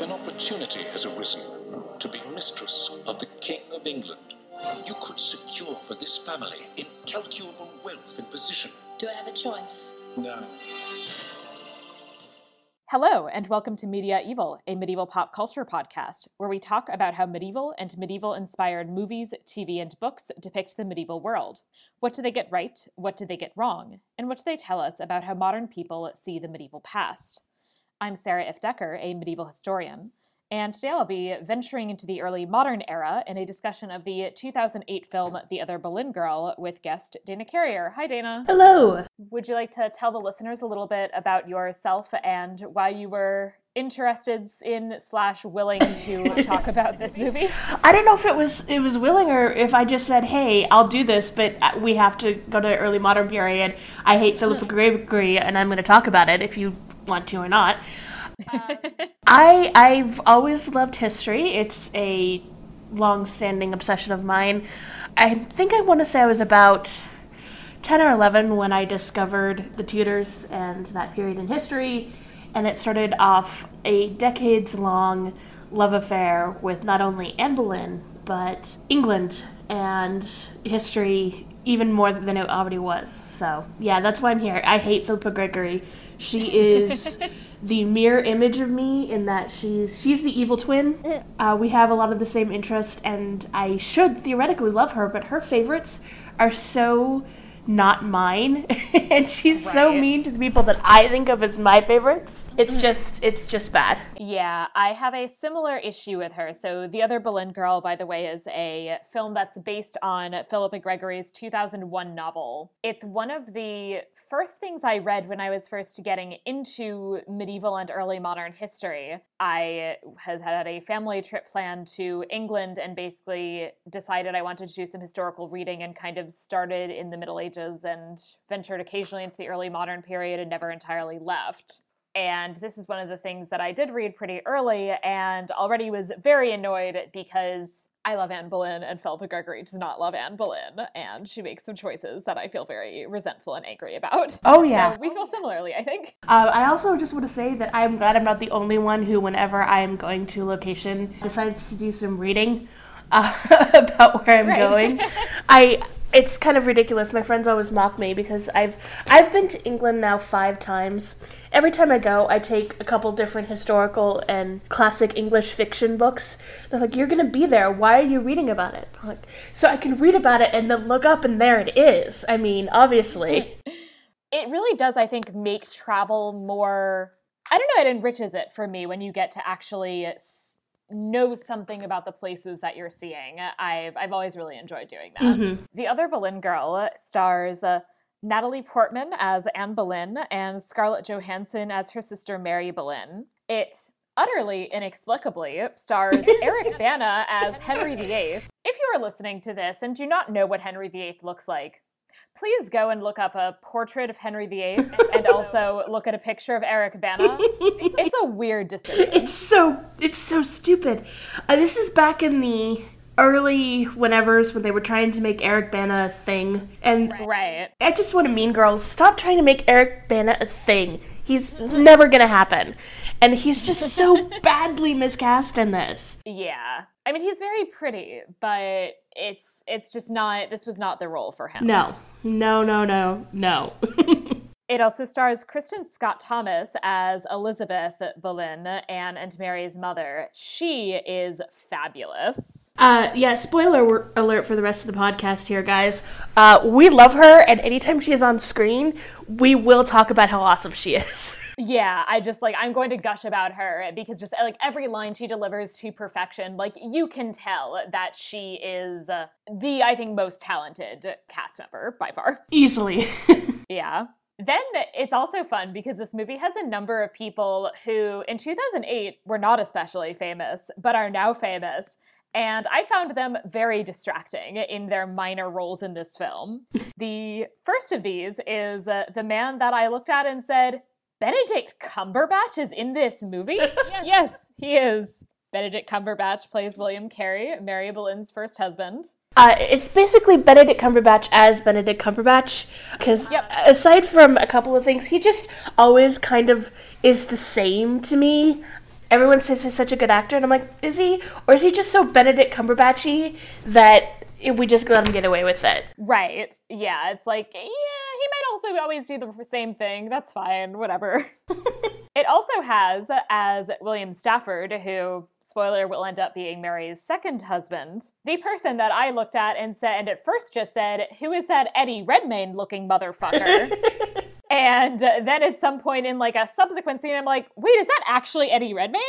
An opportunity has arisen to be mistress of the King of England. You could secure for this family incalculable wealth and position. Do I have a choice? No. Hello, and welcome to Media Evil, a medieval pop culture podcast, where we talk about how medieval and medieval inspired movies, TV, and books depict the medieval world. What do they get right? What do they get wrong? And what do they tell us about how modern people see the medieval past? I'm Sarah Ifft Decker, a medieval historian. And today I'll be venturing into the early modern era in a discussion of the 2008 film The Other Boleyn Girl with guest Dana Carrier. Hi, Dana. Hello. Would you like to tell the listeners a little bit about yourself and why you were interested in slash willing to talk about this movie? I don't know if it was it was willing or if I just said, "Hey, I'll do this," but uh, we have to go to the early modern period. I hate Philippa hmm. Gregory, and I'm going to talk about it if you want to or not. Um, I I've always loved history. It's a long-standing obsession of mine. I think I want to say I was about 10 or 11 when I discovered the Tudors and that period in history, and it started off a decades-long love affair with not only Anne Boleyn but England and history even more than it already was. So yeah, that's why I'm here. I hate Philippa Gregory. She is the mirror image of me in that she's she's the evil twin. Uh, we have a lot of the same interest, and I should theoretically love her, but her favorites are so not mine and she's right. so mean to the people that I think of as my favorites. It's mm. just it's just bad. Yeah, I have a similar issue with her. So The Other Boleyn Girl by the way is a film that's based on Philippa Gregory's 2001 novel. It's one of the first things I read when I was first getting into medieval and early modern history. I had had a family trip planned to England and basically decided I wanted to do some historical reading and kind of started in the Middle Ages and ventured occasionally into the early modern period and never entirely left. And this is one of the things that I did read pretty early and already was very annoyed because I love Anne Boleyn and Philippa Gregory does not love Anne Boleyn, and she makes some choices that I feel very resentful and angry about. Oh yeah, so we feel similarly, I think. Uh, I also just want to say that I'm glad I'm not the only one who, whenever I am going to a location, decides to do some reading uh, about where I'm right. going. I it's kind of ridiculous. My friends always mock me because I've I've been to England now five times. Every time I go, I take a couple different historical and classic English fiction books. They're like, "You're gonna be there. Why are you reading about it?" I'm like, so I can read about it and then look up, and there it is. I mean, obviously, it really does. I think make travel more. I don't know. It enriches it for me when you get to actually know something about the places that you're seeing. I've I've always really enjoyed doing that. Mm-hmm. The other Boleyn girl stars uh, Natalie Portman as Anne Boleyn and Scarlett Johansson as her sister Mary Boleyn. It utterly inexplicably stars Eric Bana as Henry VIII. If you are listening to this and do not know what Henry VIII looks like, please go and look up a portrait of Henry VIII and also look at a picture of Eric Bana. It's a weird decision. It's so it's so stupid. Uh, this is back in the early whenevers when they were trying to make Eric Bana a thing. And right. I just want to mean girls stop trying to make Eric Bana a thing. He's never gonna happen. And he's just so badly miscast in this. Yeah. I mean he's very pretty, but it's it's just not this was not the role for him. No. No, no, no, no. It also stars Kristin Scott Thomas as Elizabeth Boleyn, Anne and Mary's mother. She is fabulous. Uh, yeah, spoiler alert for the rest of the podcast here, guys. Uh, we love her, and anytime she is on screen, we will talk about how awesome she is. Yeah, I just like I'm going to gush about her because just like every line she delivers to perfection, like you can tell that she is uh, the I think most talented cast member by far. Easily. yeah. Then it's also fun because this movie has a number of people who in 2008 were not especially famous, but are now famous. And I found them very distracting in their minor roles in this film. the first of these is uh, the man that I looked at and said, Benedict Cumberbatch is in this movie? yes, he is. Benedict Cumberbatch plays William Carey, Mary Boleyn's first husband. Uh, it's basically Benedict Cumberbatch as Benedict Cumberbatch, because yep. aside from a couple of things, he just always kind of is the same to me. Everyone says he's such a good actor, and I'm like, is he, or is he just so Benedict Cumberbatchy that we just let him get away with it? Right. Yeah. It's like, yeah, he might also always do the same thing. That's fine. Whatever. it also has as William Stafford, who spoiler will end up being Mary's second husband. The person that I looked at and said, and at first just said, "Who is that Eddie Redmayne looking motherfucker?" and then at some point in like a subsequent scene, I'm like, "Wait, is that actually Eddie Redmayne?"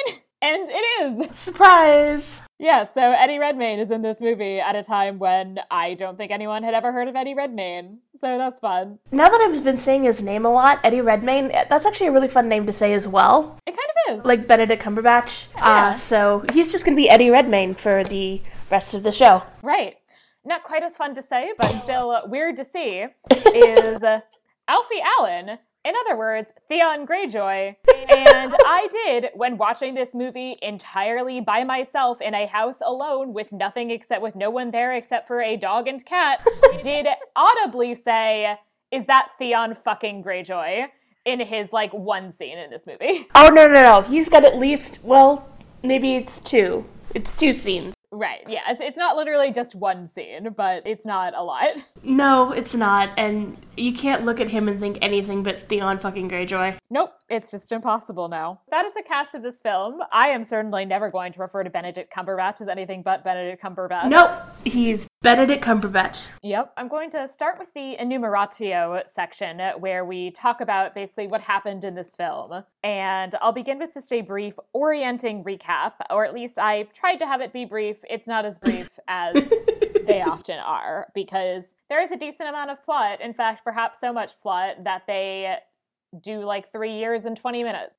And it is. Surprise! Yeah, so Eddie Redmayne is in this movie at a time when I don't think anyone had ever heard of Eddie Redmayne. So that's fun. Now that I've been saying his name a lot, Eddie Redmayne, that's actually a really fun name to say as well. It kind of is. Like Benedict Cumberbatch. Yeah. Uh, so he's just going to be Eddie Redmayne for the rest of the show. Right. Not quite as fun to say, but still weird to see, is uh, Alfie Allen in other words, Theon Greyjoy. And I did, when watching this movie entirely by myself in a house alone with nothing except with no one there except for a dog and cat, did audibly say, Is that Theon fucking Greyjoy? in his like one scene in this movie. Oh, no, no, no. He's got at least, well, maybe it's two. It's two scenes. Right. Yeah. It's, it's not literally just one scene, but it's not a lot. No, it's not. And you can't look at him and think anything but Theon fucking Greyjoy. Nope. It's just impossible now. That is the cast of this film. I am certainly never going to refer to Benedict Cumberbatch as anything but Benedict Cumberbatch. Nope. He's Benedict Cumberbatch. Yep. I'm going to start with the enumeratio section where we talk about basically what happened in this film. And I'll begin with just a brief orienting recap, or at least I tried to have it be brief. It's not as brief as they often are because there is a decent amount of plot. In fact, perhaps so much plot that they do like three years and 20 minutes.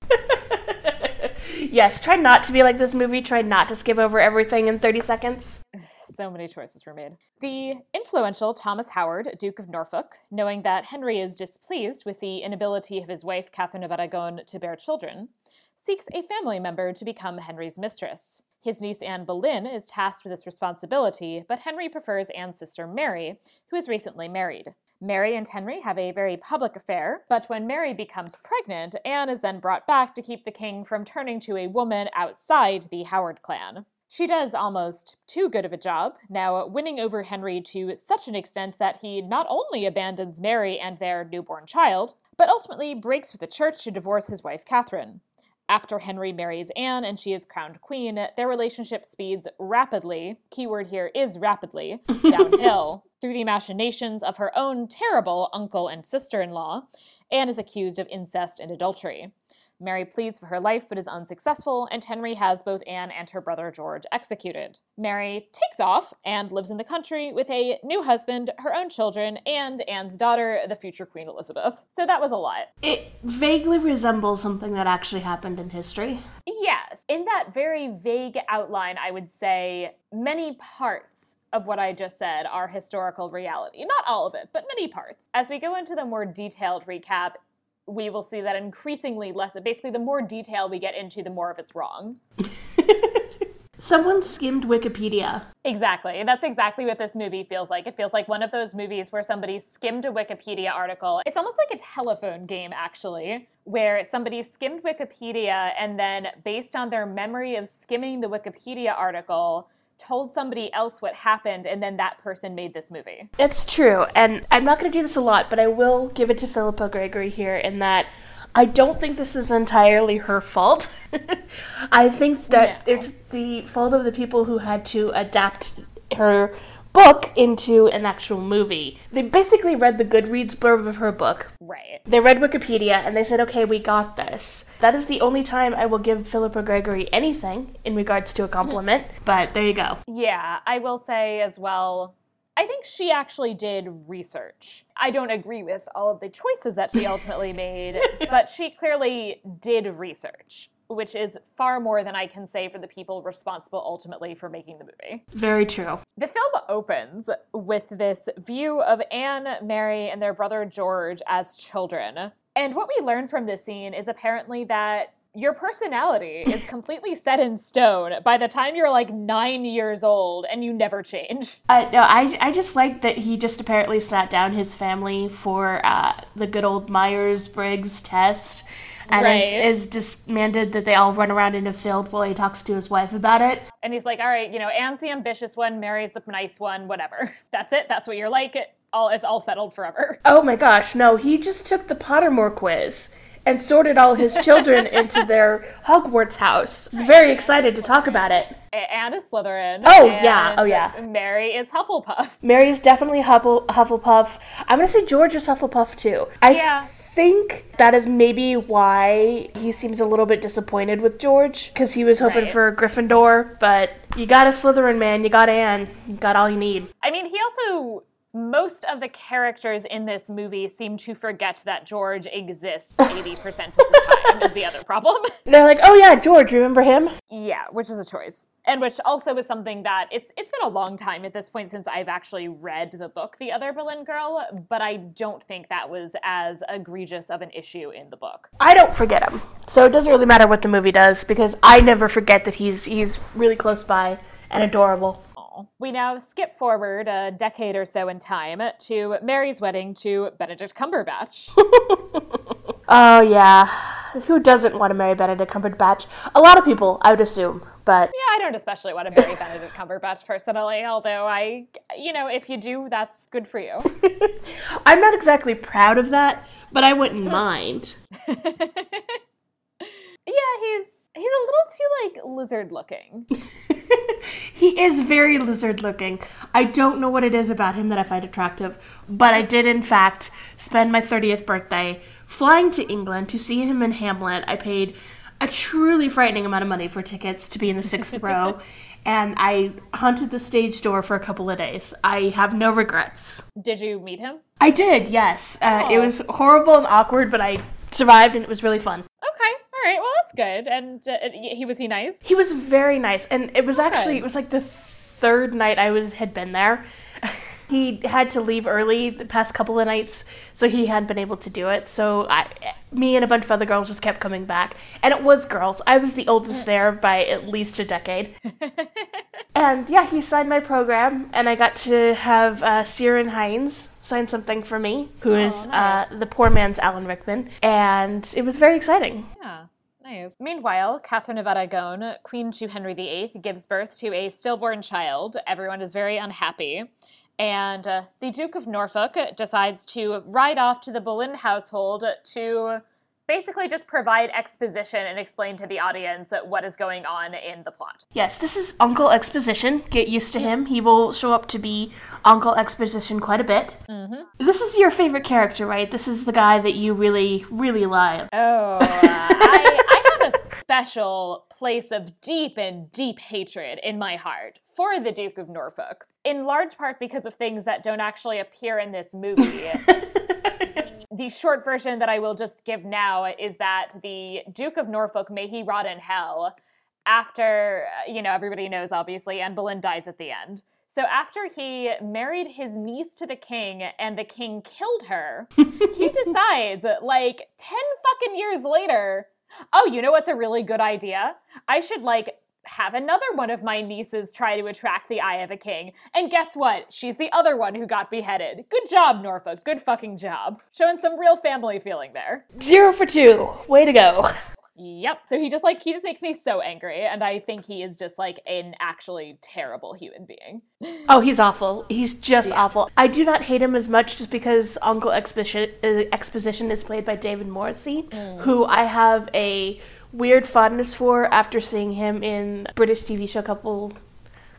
yes, try not to be like this movie. Try not to skip over everything in 30 seconds. so many choices were made. The influential Thomas Howard, Duke of Norfolk, knowing that Henry is displeased with the inability of his wife, Catherine of Aragon, to bear children, seeks a family member to become Henry's mistress. His niece Anne Boleyn is tasked with this responsibility, but Henry prefers Anne's sister Mary, who is recently married. Mary and Henry have a very public affair, but when Mary becomes pregnant, Anne is then brought back to keep the king from turning to a woman outside the Howard clan. She does almost too good of a job, now winning over Henry to such an extent that he not only abandons Mary and their newborn child, but ultimately breaks with the church to divorce his wife Catherine. After Henry marries Anne and she is crowned queen, their relationship speeds rapidly, keyword here is rapidly, downhill through the machinations of her own terrible uncle and sister in law. Anne is accused of incest and adultery. Mary pleads for her life but is unsuccessful, and Henry has both Anne and her brother George executed. Mary takes off and lives in the country with a new husband, her own children, and Anne's daughter, the future Queen Elizabeth. So that was a lot. It vaguely resembles something that actually happened in history. Yes. In that very vague outline, I would say many parts of what I just said are historical reality. Not all of it, but many parts. As we go into the more detailed recap, we will see that increasingly less basically the more detail we get into the more of it's wrong. Someone skimmed Wikipedia. exactly. That's exactly what this movie feels like. It feels like one of those movies where somebody skimmed a wikipedia article. It's almost like a telephone game actually where somebody skimmed wikipedia and then based on their memory of skimming the wikipedia article told somebody else what happened and then that person made this movie It's true, and I'm not going to do this a lot, but I will give it to Philippa Gregory here in that I don't think this is entirely her fault. I think that No. it's the fault of the people who had to adapt her book into an actual movie. They basically read the Goodreads blurb of her book. right They read Wikipedia and they said, okay, we got this. That is the only time I will give Philippa Gregory anything in regards to a compliment, but there you go. Yeah, I will say as well, I think she actually did research. I don't agree with all of the choices that she ultimately made, but she clearly did research, which is far more than I can say for the people responsible ultimately for making the movie. Very true. The film opens with this view of Anne, Mary, and their brother George as children. And what we learn from this scene is apparently that your personality is completely set in stone by the time you're like nine years old and you never change. I no, I I just like that he just apparently sat down his family for uh, the good old Myers Briggs test. And Right. is, is demanded that they all run around in a field while he talks to his wife about it. And he's like, all right, you know, Anne's the ambitious one, Mary's the nice one, whatever. That's it. That's what you're like. It all it's all settled forever. Oh my gosh, no, he just took the Pottermore quiz and sorted all his children into their Hogwarts house. He's very excited to talk about it. A- Anne is Slytherin. Oh, yeah. Oh, yeah. Mary is Hufflepuff. Mary's definitely Huffle- Hufflepuff. I'm gonna say George is Hufflepuff too. I Yeah. Think that is maybe why he seems a little bit disappointed with George because he was hoping Right. for Gryffindor, but you got a Slytherin man, you got Anne, you got all you need. I mean, he also most of the characters in this movie seem to forget that George exists 80% of the time is the other problem. They're like, oh yeah, George, remember him? yeah, which is a choice. And which also is something that it's it's been a long time at this point since I've actually read the book The Other Boleyn Girl, but I don't think that was as egregious of an issue in the book. I don't forget him, so it doesn't really matter what the movie does because I never forget that he's he's really close by and adorable. We now skip forward a decade or so in time to Mary's wedding to Benedict Cumberbatch. Oh yeah, who doesn't want to marry Benedict Cumberbatch? A lot of people, I would assume, but Yeah, I don't especially want to marry Benedict Cumberbatch personally, although I, you know, if you do, that's good for you. I'm not exactly proud of that, but I wouldn't mind. yeah, he's he's a little too like lizard looking. he is very lizard looking. I don't know what it is about him that I find attractive, but I did in fact spend my 30th birthday flying to England to see him in Hamlet. I paid a truly frightening amount of money for tickets to be in the sixth row, and I haunted the stage door for a couple of days. I have no regrets. Did you meet him? I did, yes. Uh, it was horrible and awkward, but I survived and it was really fun. Okay, all right. Well, that's good. And uh, he was he nice? He was very nice, and it was actually it was like the third night I was had been there. He had to leave early the past couple of nights, so he hadn't been able to do it. So I, me and a bunch of other girls just kept coming back, and it was girls. I was the oldest there by at least a decade. and yeah, he signed my program, and I got to have uh, Ciaran Hinds sign something for me, who is Oh, nice. uh, the poor man's Alan Rickman, and it was very exciting. Yeah. Nice. Meanwhile, Catherine of Aragon, queen to Henry VIII, gives birth to a stillborn child. Everyone is very unhappy. And uh, the Duke of Norfolk decides to ride off to the Boleyn household to basically just provide exposition and explain to the audience what is going on in the plot. Yes, this is Uncle Exposition. Get used to him. He will show up to be Uncle Exposition quite a bit. Mm-hmm. This is your favorite character, right? This is the guy that you really, really love. Oh, uh, I, I have a special place of deep and deep hatred in my heart for the Duke of Norfolk, in large part because of things that don't actually appear in this movie. the short version that I will just give now is that the Duke of Norfolk, may he rot in hell, after, you know, everybody knows obviously, Anne Boleyn dies at the end. So after he married his niece to the king and the king killed her, he decides, like 10 fucking years later, oh, you know what's a really good idea? I should, like, have another one of my nieces try to attract the eye of a king. And guess what? She's the other one who got beheaded. Good job, Norfolk. Good fucking job. Showing some real family feeling there. Zero for two. Way to go. Yep. So he just like he just makes me so angry and I think he is just like an actually terrible human being. Oh, he's awful. He's just awful. I do not hate him as much just because Uncle Exposition, uh, Exposition is played by David Morrissey, who I have a weird fondness for after seeing him in British TV show couple.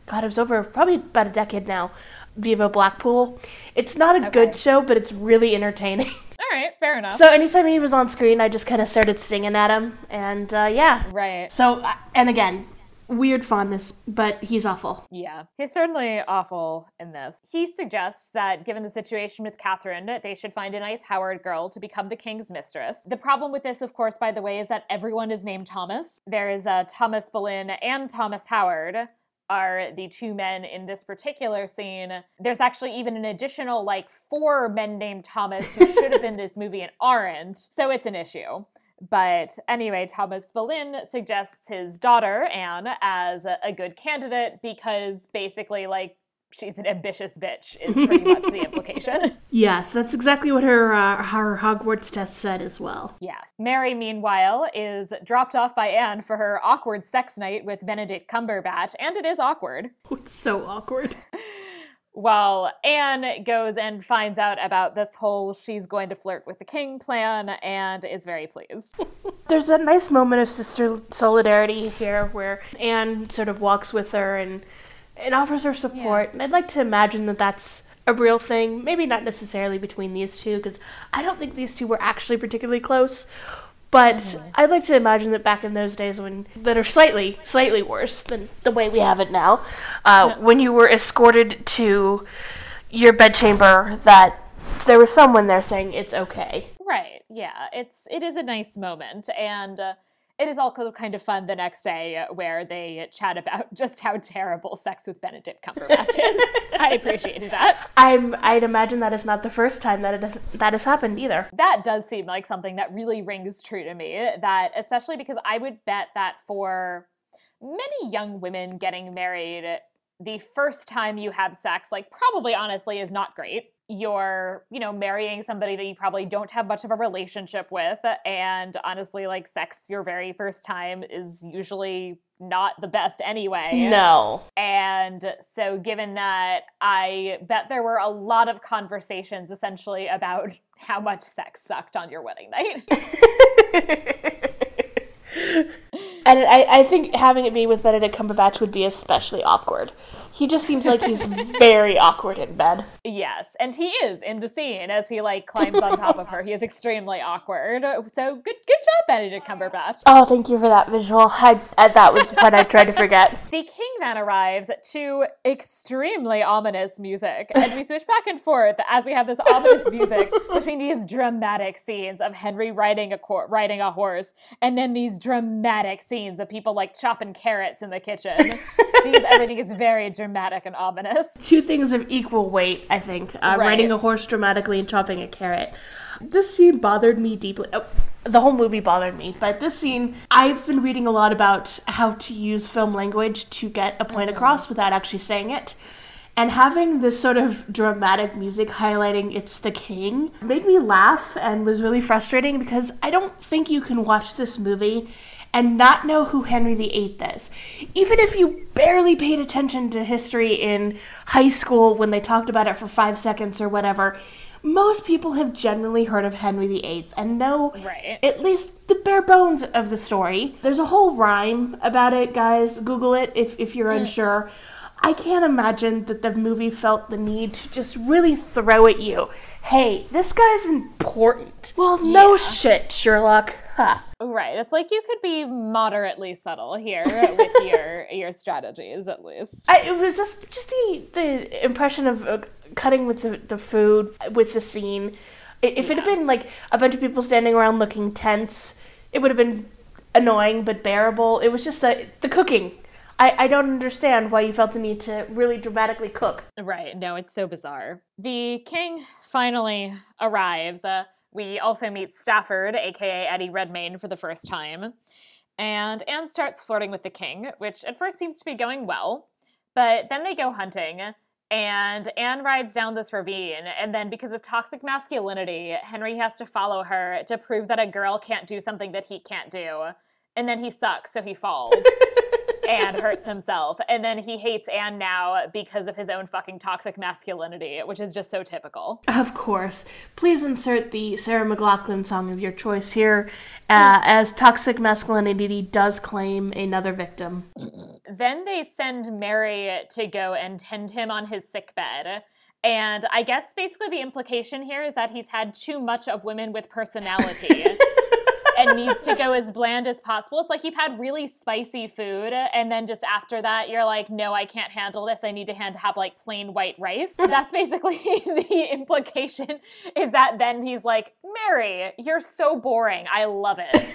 God, it was over probably about a decade now. Viva Blackpool. It's not a good show, but it's really entertaining. All right, fair enough. so anytime he was on screen, I just kind of started singing at him, and uh, yeah. right. So, uh, and again, weird fondness, but he's awful. Yeah, he's certainly awful in this. He suggests that given the situation with Catherine, they should find a nice Howard girl to become the king's mistress. The problem with this, of course, by the way, is that everyone is named Thomas. There is a Thomas Boleyn and Thomas Howard are the two men in this particular scene. There's actually even an additional like four men named Thomas who should have been this movie and aren't. So it's an issue. But anyway, Thomas Boleyn suggests his daughter, Anne, as a, a good candidate because basically, like, she's an ambitious bitch is pretty much the implication. Yes, that's exactly what her uh, her Hogwarts test said as well. Yes. Mary, meanwhile, is dropped off by Anne for her awkward sex night with Benedict Cumberbatch, and it is awkward. It's so awkward. While Anne goes and finds out about this whole she's going to flirt with the king plan and is very pleased. There's a nice moment of sister solidarity here where Anne sort of walks with her and and offers her support. And I'd like to imagine that that's a real thing. Maybe not necessarily between these two, because I don't think these two were actually particularly close. But I'd like to imagine that back in those days, when that are slightly, slightly worse than the way we have it now, uh, when you were escorted to your bedchamber, that there was someone there saying it's okay. Right. Yeah. It's it is a nice moment and uh, it is also kind of fun the next day uh, where they chat about just how terrible sex with Benedict Cumberbatch is. I appreciated that. I'm, I'd imagine that is not the first time that it has, that has happened either. That does seem like something that really rings true to me. That especially because I would bet that for many young women getting married, the first time you have sex, like probably honestly, is not great. You're, you know, marrying somebody that you probably don't have much of a relationship with. And honestly, like sex your very first time is usually not the best anyway. No. And so, given that, I bet there were a lot of conversations essentially about how much sex sucked on your wedding night. And I, I think having it be with Benedict Cumberbatch would be especially awkward. He just seems like he's very awkward in bed. yes, and he is in the scene as he like climbs on top of her. He is extremely awkward. So good, good job, Benedict Cumberbatch. Oh, thank you for that visual. I, I, that was what I tried to forget. The king then arrives to extremely ominous music, and we switch back and forth as we have this ominous music between these dramatic scenes of Henry riding a cor- riding a horse, and then these dramatic scenes of people like chopping carrots in the kitchen. because everything is very dramatic and ominous. Two things of equal weight, I think. Uh, Right. Riding a horse dramatically and chopping a carrot. This scene bothered me deeply. Oh, the whole movie bothered me, but this scene, I've been reading a lot about how to use film language to get a point across without actually saying it. And having this sort of dramatic music highlighting it's the king made me laugh and was really frustrating because I don't think you can watch this movie and not know who Henry VIII is. Even if you barely paid attention to history in high school when they talked about it for five seconds or whatever, most people have generally heard of Henry VIII and know Right. at least the bare bones of the story. There's a whole rhyme about it, guys. Google it if, if you're hmm. unsure. I can't imagine that the movie felt the need to just really throw at you, hey, this guy's important. Well, no Yeah. shit, Sherlock. Ha. Right. It's like you could be moderately subtle here with your your strategies at least. I, it was just just the the impression of uh, cutting with the, the food with the scene. If it had been like a bunch of people standing around looking tense, it would have been annoying but bearable. It was just the the cooking. I, I don't understand why you felt the need to really dramatically cook. Right. No, it's so bizarre. The king finally arrives. Uh, we also meet Stafford, aka Eddie Redmayne, for the first time. And Anne starts flirting with the king, which at first seems to be going well. But then they go hunting, and Anne rides down this ravine. And then, because of toxic masculinity, Henry has to follow her to prove that a girl can't do something that he can't do. And then he sucks, so he falls and hurts himself. And then he hates Anne now because of his own fucking toxic masculinity, which is just so typical. Of course. Please insert the Sarah McLachlan song of your choice here, uh, as toxic masculinity does claim another victim. Then they send Mary to go and tend him on his sick bed. And I guess basically the implication here is that he's had too much of women with personality. and needs to go as bland as possible. It's like you've had really spicy food, and then just after that, you're like, no, I can't handle this. I need to hand have like plain white rice. That's basically the implication. Is that then he's like, Mary, you're so boring. I love it.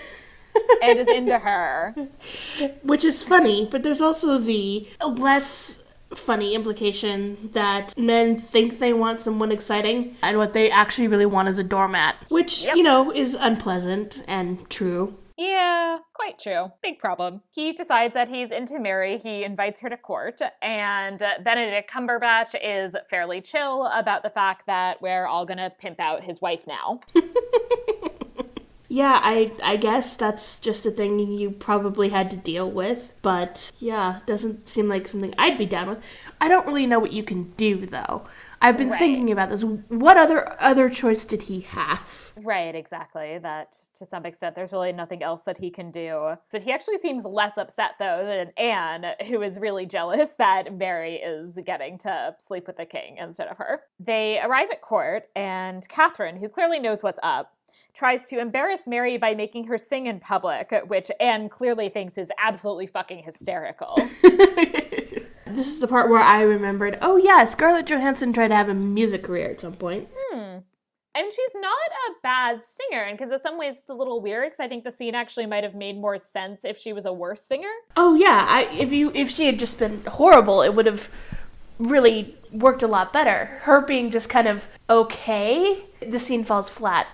and is into her. Which is funny, but there's also the less funny implication that men think they want someone exciting and what they actually really want is a doormat, which, Yep. you know, is unpleasant and true. Yeah, quite true. Big problem. He decides that he's into Mary. He invites her to court, and Benedict Cumberbatch is fairly chill about the fact that we're all gonna pimp out his wife now. Yeah, I I guess that's just a thing you probably had to deal with, but yeah, doesn't seem like something I'd be down with. I don't really know what you can do though. I've been Right. thinking about this. What other other choice did he have? Right, exactly. That to some extent, there's really nothing else that he can do. But he actually seems less upset, though, than Anne, who is really jealous that Mary is getting to sleep with the king instead of her. They arrive at court, and Catherine, who clearly knows what's up, tries to embarrass Mary by making her sing in public, which Anne clearly thinks is absolutely fucking hysterical. This is the part where I remembered. Oh yeah, Scarlett Johansson tried to have a music career at some point. Hmm. And she's not a bad singer, and because in some ways it's a little weird, because I think the scene actually might have made more sense if she was a worse singer. Oh yeah, I, if you if she had just been horrible, it would have really worked a lot better. Her being just kind of okay, the scene falls flat,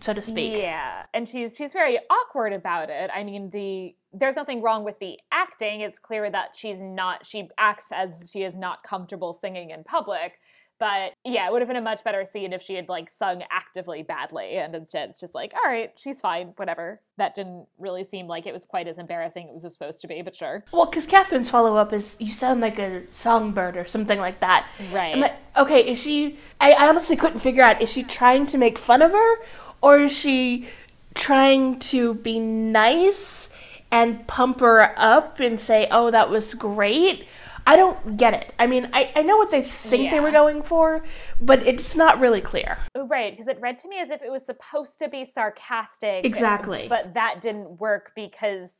so to speak. Yeah, and she's she's very awkward about it. I mean, the there's nothing wrong with the acting. It's clear that she's not she acts as she is not comfortable singing in public. But yeah, it would have been a much better scene if she had like sung actively badly, and instead it's just like, all right, she's fine, whatever. That didn't really seem like it was quite as embarrassing as it was supposed to be, but sure. Well, because Catherine's follow up is you sound like a songbird or something like that. Right. Like, okay, is she? I, I honestly couldn't figure out is she trying to make fun of her or is she trying to be nice and pump her up and say, "Oh, that was great." I don't get it. I mean, I, I know what they think they were going for, but it's not really clear. Right, because it read to me as if it was supposed to be sarcastic. Exactly. But that didn't work because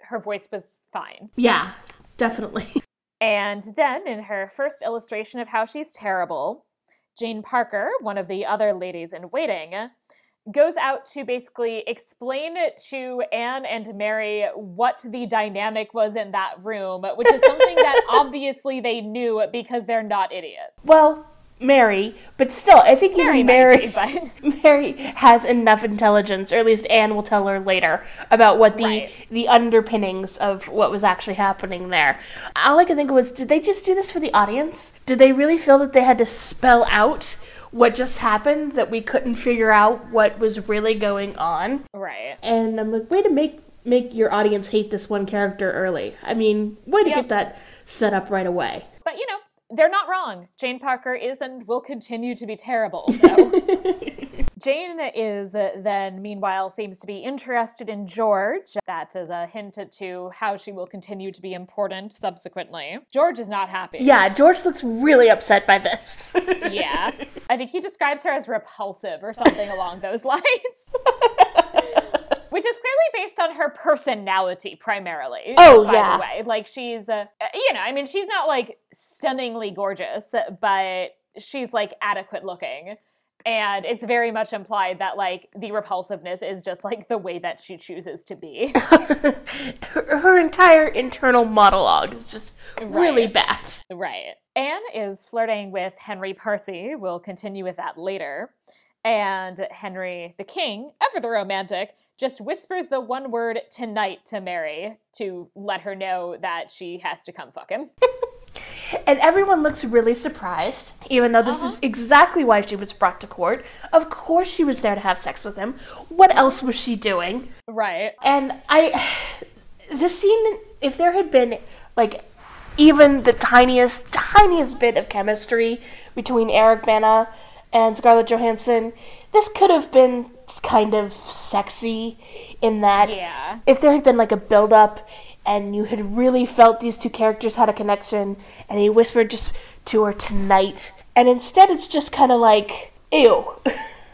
her voice was fine. Yeah, definitely. And then, in her first illustration of how she's terrible, Jane Parker, one of the other ladies in waiting, goes out to basically explain to Anne and Mary what the dynamic was in that room, which is something that obviously they knew because they're not idiots. well, Mary, but still, I think Mary even Mary, be, Mary has enough intelligence, or at least Anne will tell her later about what the Right. the underpinnings of what was actually happening there. All I could think of was, did they just do this for the audience? Did they really feel that they had to spell out what just happened that we couldn't figure out what was really going on? right. And I'm like, way to make make your audience hate this one character early. I mean, way to Yep. get that set up right away. But you know, they're not wrong. Jane Parker is and will continue to be terrible. So. Jane is uh, then, meanwhile, seems to be interested in George. That is as a hint to how she will continue to be important subsequently. George is not happy. Yeah, George looks really upset by this. Yeah. I think he describes her as repulsive or something along those lines. Which is clearly based on her personality primarily. Oh, by yeah. the way. Like she's uh, you know, I mean she's not like stunningly gorgeous, but she's like adequate looking. And it's very much implied that like the repulsiveness is just like the way that she chooses to be. her, her entire internal monologue is just really bad. Right. Anne is flirting with Henry Percy. We'll continue with that later. And Henry the King, ever the romantic, just whispers the one word tonight to Mary to let her know that she has to come fuck him. And everyone looks really surprised, even though this is uh-huh. exactly why she was brought to court. Of course, she was there to have sex with him. What else was she doing? right. And I. The scene, if there had been, like, even the tiniest, tiniest bit of chemistry between Eric Bana and Scarlett Johansson, this could have been kind of sexy in that Yeah. if there had been like a build up and you had really felt these two characters had a connection and he whispered just to her tonight and instead it's just kind of like ew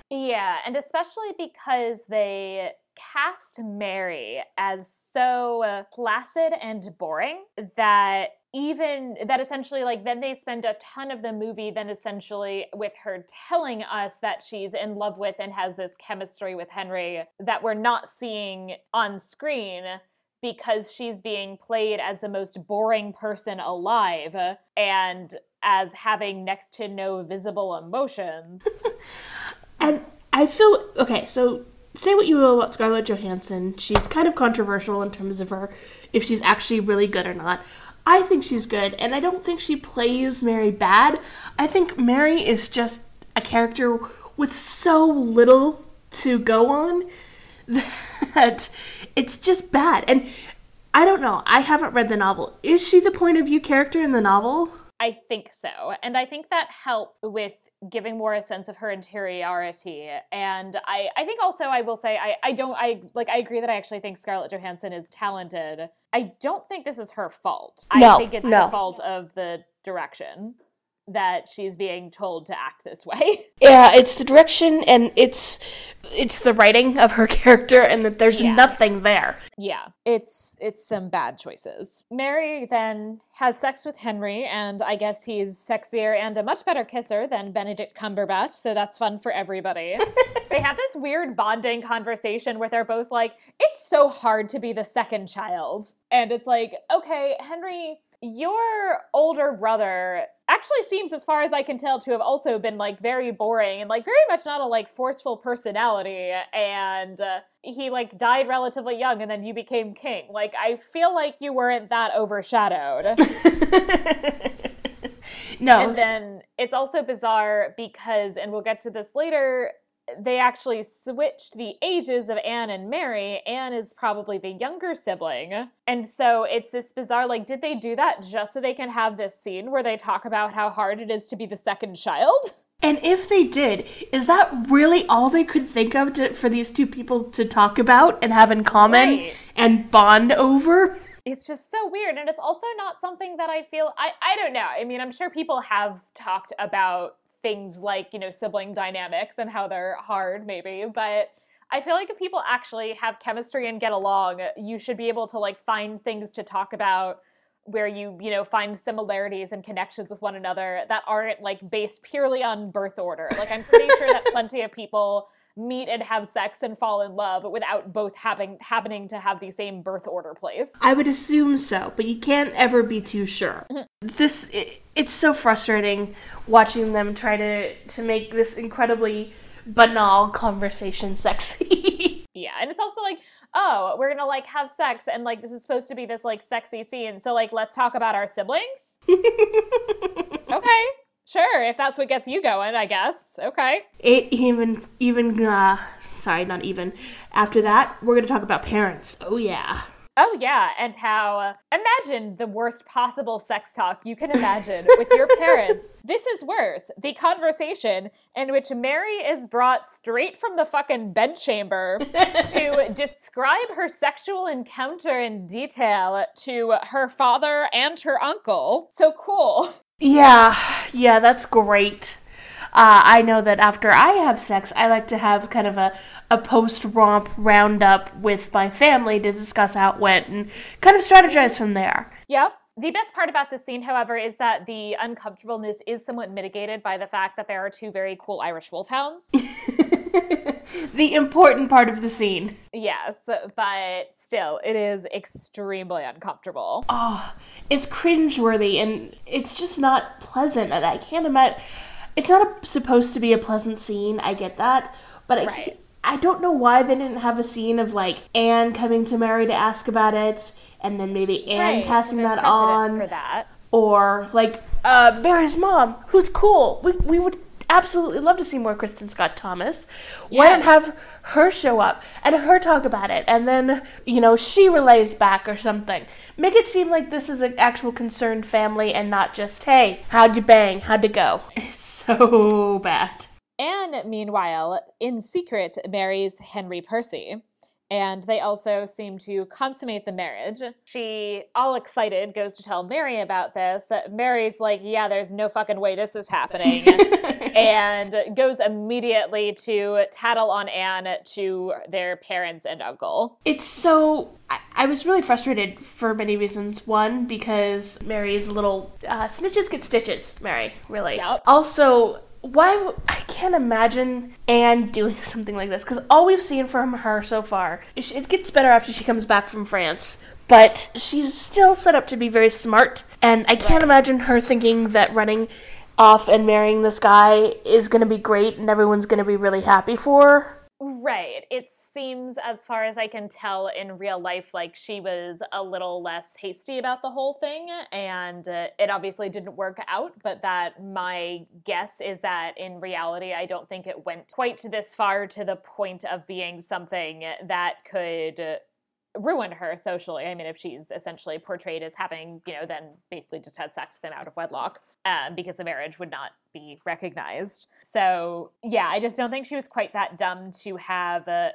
Yeah, and especially because they cast Mary as so uh, placid and boring that even that essentially like then they spend a ton of the movie then essentially with her telling us that she's in love with and has this chemistry with Henry that we're not seeing on screen because she's being played as the most boring person alive and as having next to no visible emotions. And I feel okay. So say what you will about Scarlett Johansson, she's kind of controversial in terms of her if she's actually really good or not. I think she's good, and I don't think she plays Mary bad. I think Mary is just a character with so little to go on that it's just bad. And I don't know. I haven't read the novel. Is she the point of view character in the novel? I think so. And I think that helps with giving more a sense of her interiority. And I, I think also I will say I, I don't I like I agree that I actually think Scarlett Johansson is talented. I don't think this is her fault. No, I think it's no. the fault of the direction that she's being told to act this way. Yeah, it's the direction and it's it's the writing of her character and that there's Yeah. nothing there. Yeah, it's it's some bad choices. Mary then has sex with Henry, and I guess he's sexier and a much better kisser than Benedict Cumberbatch, so that's fun for everybody. they have this weird bonding conversation where they're both like, "It's so hard to be the second child," and it's like, "Okay, Henry." Your older brother actually seems, as far as I can tell, to have also been like very boring and like very much not a like forceful personality. And uh, he like died relatively young, and then you became king. Like I feel like you weren't that overshadowed. no. and then it's also bizarre because, and we'll get to this later. They actually switched the ages of Anne and Mary. Anne is probably the younger sibling. And so it's this bizarre like, did they do that just so they can have this scene where they talk about how hard it is to be the second child? And if they did, is that really all they could think of to, for these two people to talk about and have in common Right. and bond over? it's just so weird and it's also not something that i feel i i don't know i mean i'm sure people have talked about things like you know sibling dynamics and how they're hard maybe but i feel like if people actually have chemistry and get along you should be able to like find things to talk about where you you know find similarities and connections with one another that aren't like based purely on birth order. Like i'm pretty sure that plenty of people meet and have sex and fall in love without both having happening to have the same birth order place I would assume so, but you can't ever be too sure. Mm-hmm. This it, it's so frustrating watching them try to to make this incredibly banal conversation sexy. Yeah, and it's also like, oh, we're gonna like have sex, and like this is supposed to be this like sexy scene, so like let's talk about our siblings. okay, sure, if that's what gets you going, I guess. Okay. it even even uh sorry, not even. After that, we're going to talk about parents. Oh yeah. Oh yeah, and how uh, imagine the worst possible sex talk you can imagine with your parents. This is worse. The conversation in which Mary is brought straight from the fucking bedchamber to describe her sexual encounter in detail to her father and her uncle. So cool. Yeah, yeah, that's great. Uh, I know that after I have sex, I like to have kind of a, a post romp roundup with my family to discuss how it went and kind of strategize from there. Yep. The best part about this scene, however, is that the uncomfortableness is somewhat mitigated by the fact that there are two very cool Irish wolfhounds. the important part of the scene. Yes, but still, it is extremely uncomfortable. Oh, it's cringeworthy and it's just not pleasant. And I can't imagine. It's not a, supposed to be a pleasant scene. I get that, but I Right. I don't know why they didn't have a scene of like Anne coming to Mary to ask about it, and then maybe Anne Right, passing there's that on, for that. or like uh, Mary's mom, who's cool. We we would absolutely love to see more Kristin Scott Thomas. Why don't have her show up and her talk about it, and then you know she relays back or something. Make it seem like this is an actual concerned family and not just hey, how'd you bang, how'd it go? It's so bad. Anne, meanwhile, in secret, marries Henry Percy. And they also seem to consummate the marriage. She, all excited, goes to tell Mary about this. Mary's like, Yeah, there's no fucking way this is happening. and goes immediately to tattle on Anne to their parents and uncle. It's so. I, I was really frustrated for many reasons. One, because Mary's little. Uh, snitches get stitches, Mary, really. Yep. Also, why. w- I can't imagine Anne doing something like this, because all we've seen from her so far, it gets better after she comes back from France. But she's still set up to be very smart, and I can't Right. imagine her thinking that running off and marrying this guy is going to be great and everyone's going to be really happy for her. Right. It's seems, as far as I can tell in real life, like she was a little less hasty about the whole thing. And uh, it obviously didn't work out, but that my guess is that in reality, I don't think it went quite this far to the point of being something that could ruin her socially. I mean, if she's essentially portrayed as having, you know, then basically just had sex him out of wedlock um, because the marriage would not be recognized. So, yeah, I just don't think she was quite that dumb to have uh,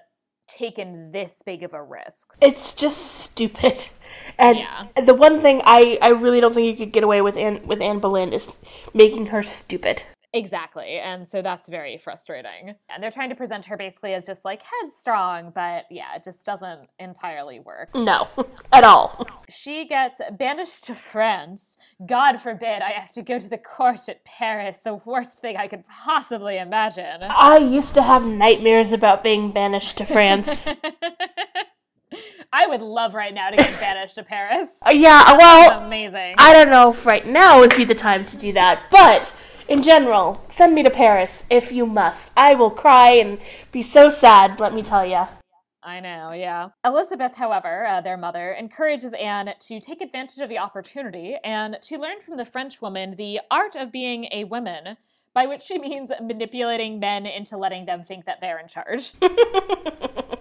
taken this big of a risk. It's just stupid. And Yeah. the one thing I, I really don't think you could get away with Anne, with Anne Boleyn is making her stupid. Exactly. And so that's very frustrating. And they're trying to present her basically as just like headstrong, but yeah, it just doesn't entirely work. No, at all. She gets banished to France. God forbid I have to go to the court at Paris, the worst thing I could possibly imagine. I used to have nightmares about being banished to France. I would love right now to get banished to Paris. Uh, yeah, well, Amazing. I don't know if right now would be the time to do that, but in general, send me to Paris if you must. I will cry and be so sad, let me tell you. I know, yeah. Elizabeth, however, uh, their mother, encourages Anne to take advantage of the opportunity and to learn from the French woman the art of being a woman, by which she means manipulating men into letting them think that they're in charge.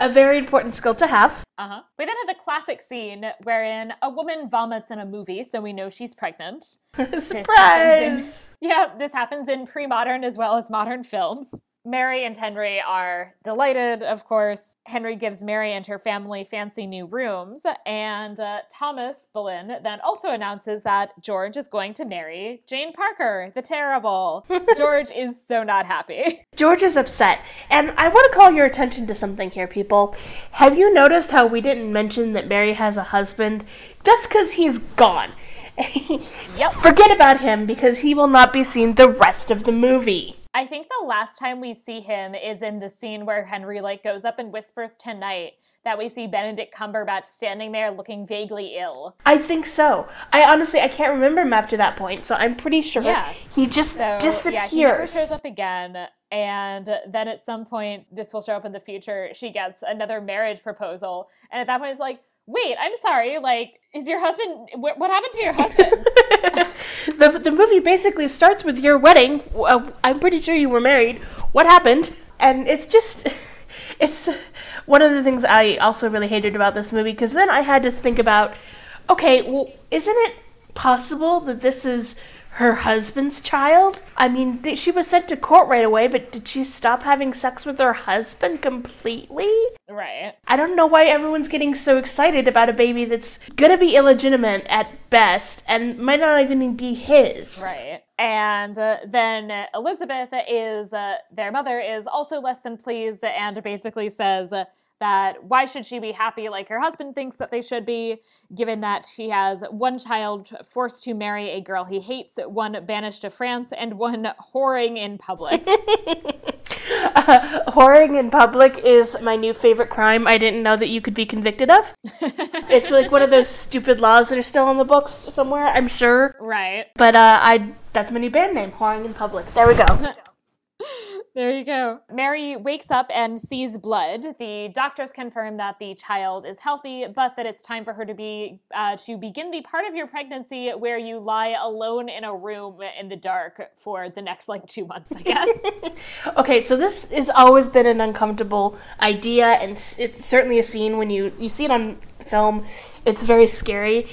A very important skill to have. Uh-huh. We then have the classic scene wherein a woman vomits in a movie, so we know she's pregnant. Surprise! Yeah, this happens in pre-modern as well as modern films. Mary and Henry are delighted, of course. Henry gives Mary and her family fancy new rooms, and uh, Thomas Boleyn then also announces that George is going to marry Jane Parker, the terrible. George is so not happy. George is upset, and I want to call your attention to something here, people. Have you noticed how we didn't mention that Mary has a husband? That's because he's gone. Yep. Forget about him because he will not be seen the rest of the movie. I think the last time we see him is in the scene where Henry like goes up and whispers tonight that we see Benedict Cumberbatch standing there looking vaguely ill. I think so. I honestly I can't remember him after that point, so I'm pretty sure Yeah. he just So disappears. yeah, he never shows up again. And then at some point, this will show up in the future. She gets another marriage proposal, and at that point, it's like, wait, I'm sorry. Like, is your husband? What, what happened to your husband? the the movie basically starts with your wedding. Uh, I'm pretty sure you were married. What happened? And it's just it's one of the things I also really hated about this movie because then I had to think about okay, well, isn't it possible that this is her husband's child? I mean, th- she was sent to court right away, but did she stop having sex with her husband completely? right. I don't know why everyone's getting so excited about a baby that's gonna be illegitimate at best and might not even be his. Right. And uh, then Elizabeth is, uh, their mother, is also less than pleased and basically says uh, that why should she be happy like her husband thinks that they should be, given that she has one child forced to marry a girl he hates, one banished to France, and one whoring in public. Whoring in public is my new favorite crime. I didn't know that you could be convicted of. it's like one of those stupid laws that are still on the books somewhere, I'm sure. right. But uh, I that's my new band name, Whoring in Public. There we go. There you go. Mary wakes up and sees blood. The doctors confirm that the child is healthy, but that it's time for her to be uh, to begin the part of your pregnancy where you lie alone in a room in the dark for the next like two months, I guess. Okay, so this has always been an uncomfortable idea, and it's certainly a scene when you you see it on film. It's very scary.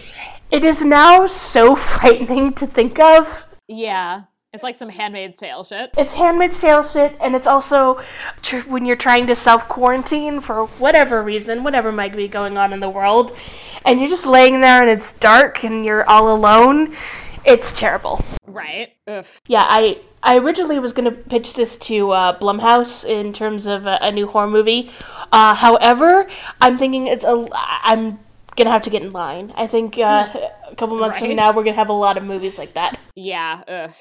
It is now so frightening to think of. yeah, it's like some Handmaid's Tale shit. It's Handmaid's Tale shit, and it's also tr- when you're trying to self quarantine for whatever reason, whatever might be going on in the world, and you're just laying there and it's dark and you're all alone. It's terrible. Right. Oof. Yeah, I I originally was gonna pitch this to uh, Blumhouse in terms of a, a new horror movie. Uh, however, I'm thinking it's a I'm gonna have to get in line. I think uh, a couple months from now we're gonna have a lot of movies like that. Yeah, ugh.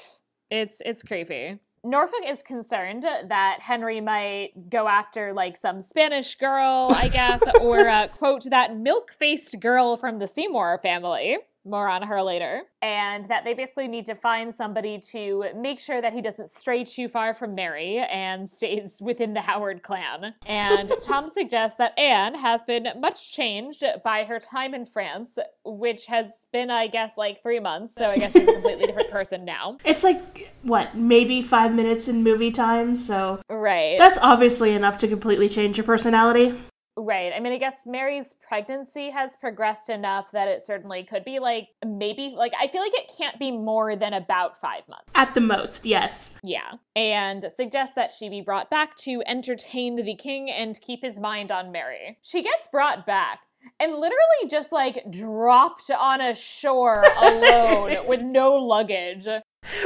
It's it's creepy. Norfolk is concerned that Henry might go after like some Spanish girl, I guess, or uh, quote that milk-faced girl from the Seymour family, more on her later. And that they basically need to find somebody to make sure that he doesn't stray too far from Mary and stays within the Howard clan. And Tom suggests that Anne has been much changed by her time in France, which has been, I guess, like three months. So I guess she's a completely different person now. It's like, what, maybe five minutes in movie time, so. Right. That's obviously enough to completely change your personality. Right. I mean, I guess Mary's pregnancy has progressed enough that it certainly could be like maybe like I feel like it can't be more than about five months. At the most, yes. Yeah. And suggests that she be brought back to entertain the king and keep his mind on Mary. She gets brought back and literally just like dropped on a shore alone with no luggage.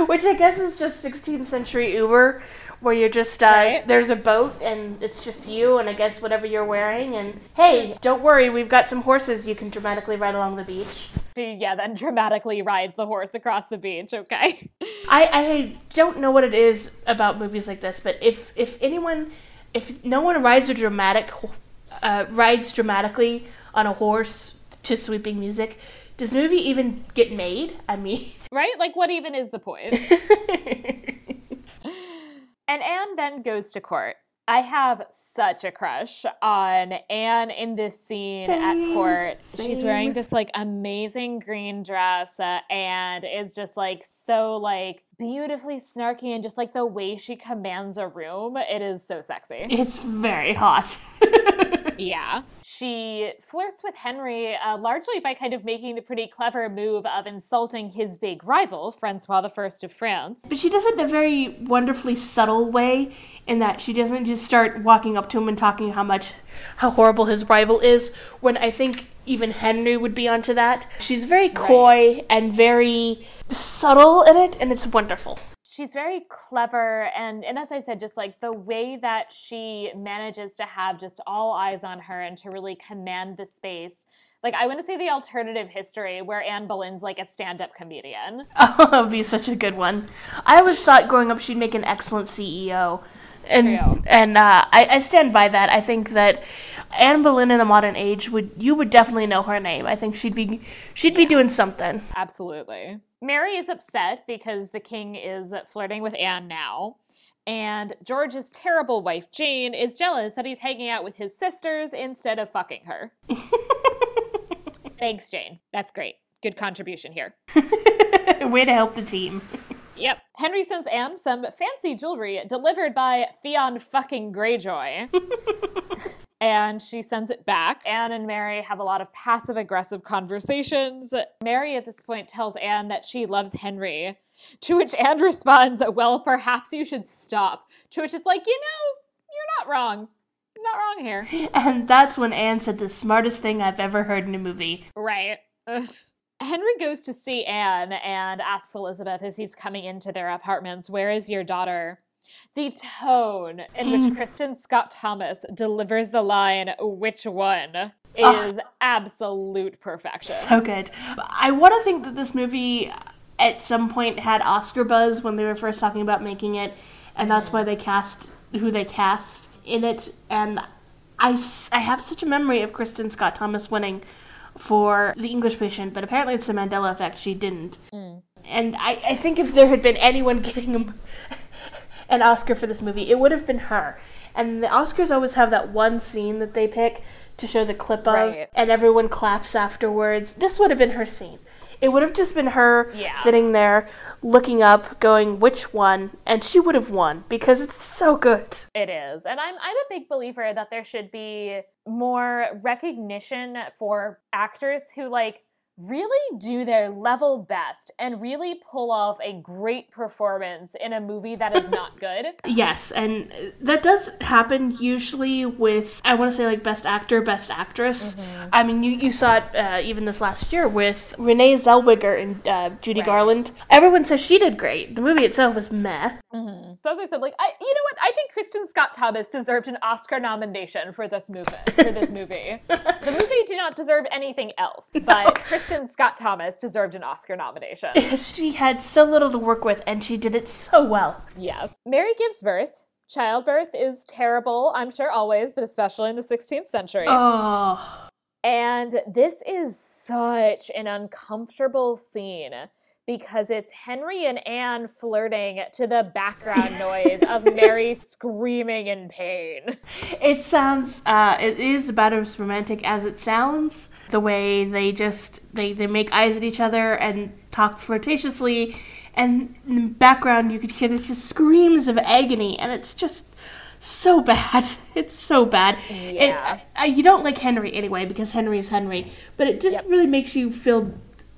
Which I guess is just 16th century Uber, where you're just uh, Right. there's a boat and it's just you and I guess whatever you're wearing and hey, don't worry, we've got some horses you can dramatically ride along the beach. Yeah, then dramatically rides the horse across the beach. Okay. I, I don't know what it is about movies like this, but if if anyone, if no one rides a dramatic, uh, rides dramatically on a horse to sweeping music, does the movie even get made? I mean, Right? Like, what even is the point? And Anne then goes to court. I have such a crush on Anne in this scene at Same, court. She's wearing this like amazing green dress uh, and is just like so like beautifully snarky and just like the way she commands a room, it is so sexy. it's very hot. Yeah. She flirts with Henry uh, largely by kind of making the pretty clever move of insulting his big rival, Francois I of France. But she does it in a very wonderfully subtle way, in that she doesn't just start walking up to him and talking how much, how horrible his rival is. When I think even Henry would be onto that. She's very coy and very subtle in it, and it's wonderful. She's very clever and and as i said just like the way that she manages to have just all eyes on her and to really command the space like i want to see the alternative history where anne boleyn's like a stand-up comedian Oh, that would be such a good one. I always thought growing up she'd make an excellent CEO. And True. and uh, I, I stand by that. I think that Anne Boleyn in the modern age would you would definitely know her name. I think she'd be she'd be doing something. absolutely mary is upset because the king is flirting with anne now and george's terrible wife jane is jealous that he's hanging out with his sisters instead of fucking her thanks jane that's great good contribution here Way to help the team. Yep. Henry sends Anne some fancy jewelry delivered by Theon fucking Greyjoy. And she sends it back. Anne and Mary have a lot of passive aggressive conversations. Mary at this point tells Anne that she loves Henry. To which Anne responds, Well, perhaps you should stop. To which it's like, you know, you're not wrong. Not wrong here. And that's when Anne said the smartest thing I've ever heard in a movie. Right. Ugh. Henry goes to see Anne and asks Elizabeth as he's coming into their apartments, Where is your daughter? The tone in which Kristin Scott Thomas delivers the line, Which one? is absolute perfection. So good. I want to think that this movie at some point had Oscar buzz when they were first talking about making it, and that's why they cast who they cast in it. And I, I have such a memory of Kristin Scott Thomas winning for The English Patient, but apparently it's the Mandela effect. She didn't. Mm. And I, I think if there had been anyone getting a- an Oscar for this movie, it would have been her. And the Oscars always have that one scene that they pick to show the clip of, Right. and everyone claps afterwards. This would have been her scene. It would have just been her Yeah. sitting there looking up, going, which one? And she would have won because it's so good. It is. And I'm I'm a big believer that there should be more recognition for actors who like really do their level best and really pull off a great performance in a movie that is not good. Yes, and that does happen usually with, I want to say, like Best Actor, Best Actress. I mean, you, you saw it uh, even this last year with Renee Zellweger and uh, Judy Right. Garland. Everyone says she did great. The movie itself was meh. So as I said, like I, you know what? I think Kristin Scott Thomas deserved an Oscar nomination for this movie. For this movie, the movie did not deserve anything else, but Kristin Scott Thomas deserved an Oscar nomination. Because she had so little to work with, and she did it so well. Yes. Mary gives birth. Childbirth is terrible, I'm sure always, but especially in the 16th century. Oh, And this is such an uncomfortable scene because it's Henry and Anne flirting to the background noise of Mary screaming in pain. It sounds, uh, it is about as romantic as it sounds. The way they just, they, they make eyes at each other and talk flirtatiously. And in the background, you could hear this just screams of agony. And it's just so bad. It's so bad. Yeah. It, I, you don't like Henry anyway because Henry is Henry. But it just Yep. really makes you feel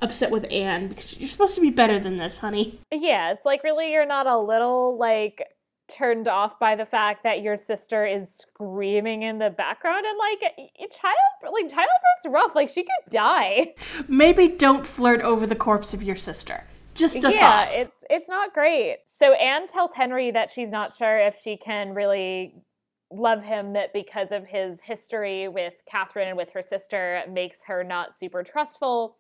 upset with Anne because you're supposed to be better than this, honey. Yeah, it's like really you're not a little like turned off by the fact that your sister is screaming in the background and like child like childbirth's rough like she could die Maybe don't flirt over the corpse of your sister. Just a yeah thought. it's it's not great so anne tells henry that she's not sure if she can really love him that because of his history with catherine and with her sister makes her not super trustful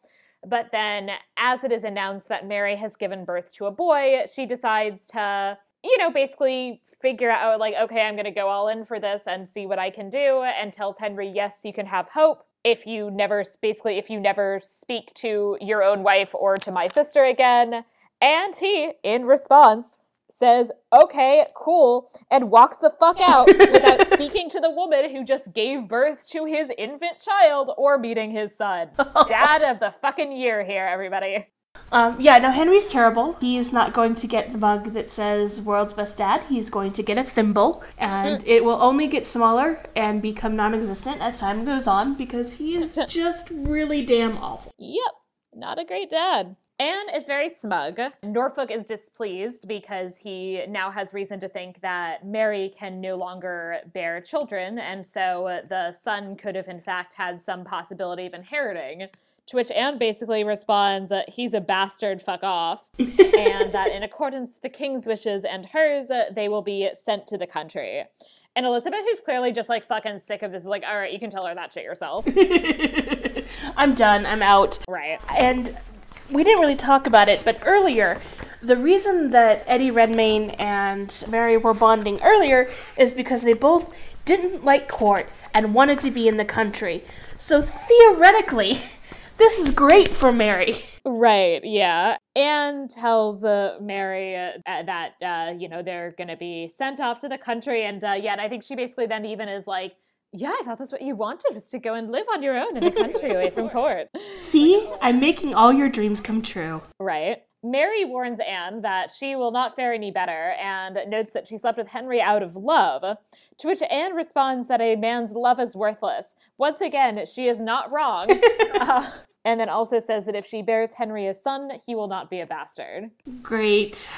but then as it is announced that mary has given birth to a boy she decides to you know basically figure out like okay i'm going to go all in for this and see what i can do and tells henry yes you can have hope if you never basically if you never speak to your own wife or to my sister again and he in response says okay cool and walks the fuck out without speaking to the woman who just gave birth to his infant child or meeting his son dad of the fucking year here everybody Um, yeah, no, Henry's terrible. He's not going to get the mug that says world's best dad. He's going to get a thimble, and it will only get smaller and become non existent as time goes on because he is just really damn awful. Yep, not a great dad. Anne is very smug. Norfolk is displeased because he now has reason to think that Mary can no longer bear children, and so the son could have, in fact, had some possibility of inheriting. To which Anne basically responds, he's a bastard, fuck off. and that in accordance with the king's wishes and hers, they will be sent to the country. And Elizabeth, who's clearly just like fucking sick of this, is like, all right, you can tell her that shit yourself. I'm done. I'm out. right. And we didn't really talk about it, but earlier, the reason that Eddie Redmayne and Mary were bonding earlier is because they both didn't like court and wanted to be in the country. So theoretically, this is great for Mary. Right, yeah. Anne tells uh, Mary uh, that, uh, you know, they're going to be sent off to the country. And uh, I think she basically then even is like, yeah, I thought that's what you wanted was to go and live on your own in the country away from court. See, I'm making all your dreams come true. Right. Mary warns Anne that she will not fare any better and notes that she slept with Henry out of love. To which Anne responds that a man's love is worthless. Once again, she is not wrong. Uh, and then also says that if she bears Henry a son, he will not be a bastard. Great.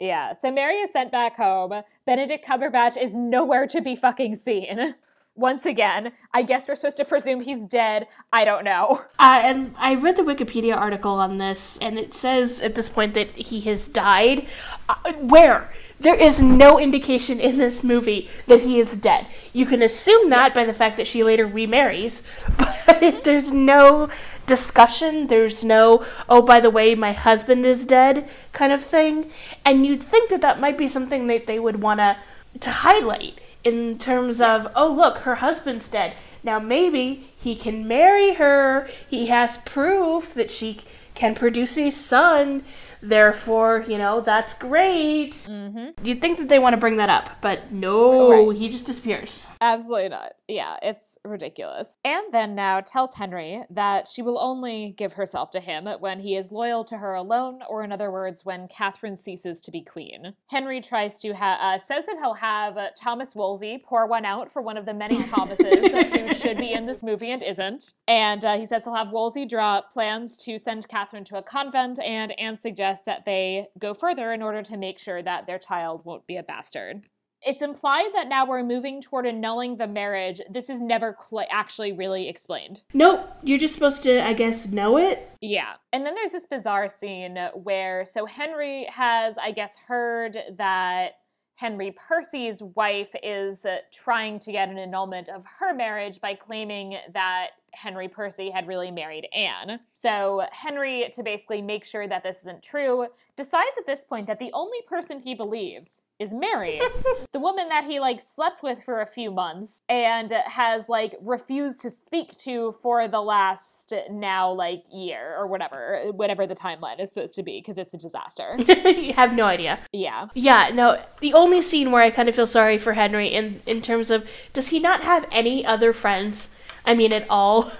Yeah, so Mary is sent back home. Benedict Cumberbatch is nowhere to be fucking seen. Once again, I guess we're supposed to presume he's dead. I don't know. Uh, and I read the Wikipedia article on this, and it says at this point that he has died. Uh, where? There is no indication in this movie that he is dead. You can assume that by the fact that she later remarries, but there's no discussion. There's no, oh, by the way, my husband is dead kind of thing. And you'd think that that might be something that they would want to to highlight in terms of, oh, look, her husband's dead. Now maybe he can marry her. He has proof that she can produce a son. Therefore, you know, that's great. Mm-hmm. You'd think that they want to bring that up, but no, Right. he just disappears. Absolutely not. Yeah, it's ridiculous. Anne then now tells Henry that she will only give herself to him when he is loyal to her alone, or in other words, when Catherine ceases to be queen. Henry tries to ha- uh, says that he'll have uh, Thomas Wolsey pour one out for one of the many Thomases who should be in this movie and isn't. And uh, he says he'll have Wolsey draw up plans to send Catherine to a convent, and Anne suggests that they go further in order to make sure that their child won't be a bastard it's implied that now we're moving toward annulling the marriage. This is never cl- actually really explained. Nope, you're just supposed to, I guess, know it. Yeah. And then there's this bizarre scene where, so Henry has, I guess, heard that Henry Percy's wife is uh, trying to get an annulment of her marriage by claiming that Henry Percy had really married Anne. So Henry, to basically make sure that this isn't true, decides at this point that the only person he believes is married. the woman that he like slept with for a few months and has like refused to speak to for the last now like year or whatever, whatever the timeline is supposed to be because it's a disaster. you have no idea. Yeah. Yeah, no. The only scene where I kind of feel sorry for Henry in in terms of does he not have any other friends? I mean, at all.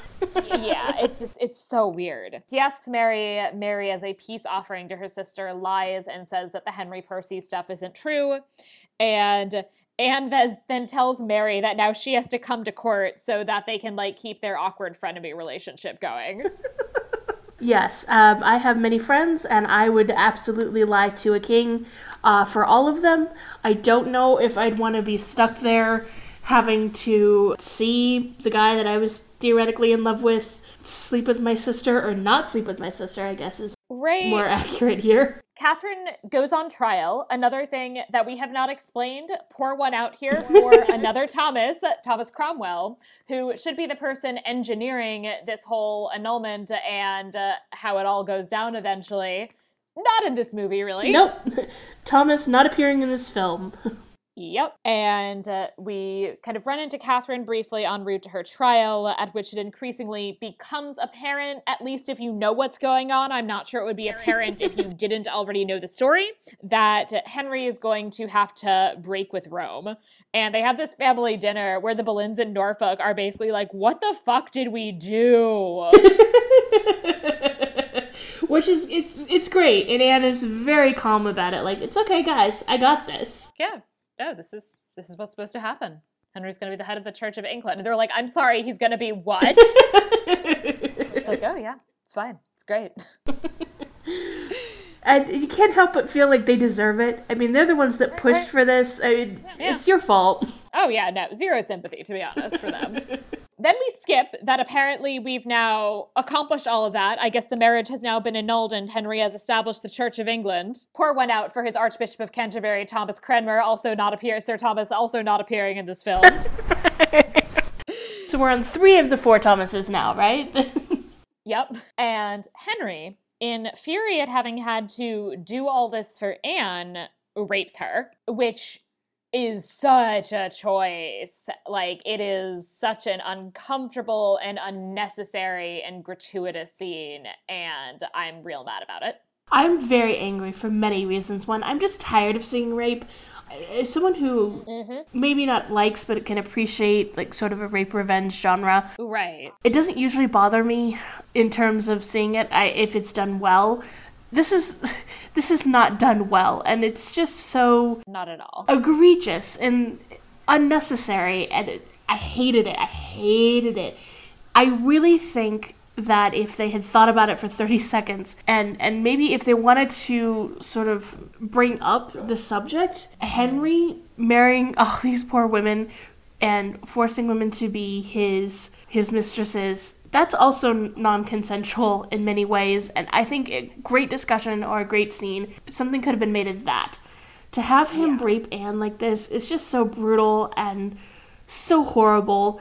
yeah, it's just it's so weird. He asks Mary Mary as a peace offering to her sister lies and says that the Henry Percy stuff isn't true. And and then tells Mary that now she has to come to court so that they can like keep their awkward frenemy relationship going. yes, um, I have many friends, and I would absolutely lie to a king uh, for all of them. I don't know if I'd want to be stuck there having to see the guy that I was theoretically in love with sleep with my sister or not sleep with my sister, I guess is right. more accurate here. Catherine goes on trial. Another thing that we have not explained, pour one out here for another Thomas, Thomas Cromwell, who should be the person engineering this whole annulment and uh, how it all goes down eventually. Not in this movie, really. Nope. Thomas not appearing in this film. Yep. And uh, we kind of run into Catherine briefly en route to her trial, at which it increasingly becomes apparent, at least if you know what's going on. I'm not sure it would be apparent if you didn't already know the story, that Henry is going to have to break with Rome. And they have this family dinner where the Boleyns in Norfolk are basically like, What the fuck did we do? Which is it's it's great, and Anne is very calm about it. Like, it's okay, guys, I got this. Yeah oh, this is this is what's supposed to happen. Henry's going to be the head of the Church of England. And they're like, I'm sorry, he's going to be what? like, oh yeah, it's fine, it's great. and you can't help but feel like they deserve it. I mean, they're the ones that pushed for this. I mean, yeah. It's your fault. Oh yeah, no, zero sympathy to be honest for them. then we skip that apparently we've now accomplished all of that. I guess the marriage has now been annulled and Henry has established the Church of England. Pour one out for his Archbishop of Canterbury, Thomas Cranmer, also not appear Sir Thomas also not appearing in this film. so we're on three of the four Thomases now, right? yep. And Henry, in fury at having had to do all this for Anne, rapes her, which is such a choice. Like, it is such an uncomfortable and unnecessary and gratuitous scene, and I'm real mad about it. I'm very angry for many reasons. One, I'm just tired of seeing rape. As someone who mm-hmm. maybe not likes but can appreciate like sort of a rape revenge genre, right? It doesn't usually bother me in terms of seeing it I, if it's done well. This is this is not done well and it's just so not at all. egregious and unnecessary and it, i hated it i hated it. I really think that if they had thought about it for 30 seconds and and maybe if they wanted to sort of bring up the subject henry marrying all these poor women and forcing women to be his his mistresses that's also non-consensual in many ways and i think a great discussion or a great scene something could have been made of that to have him yeah. rape anne like this is just so brutal and so horrible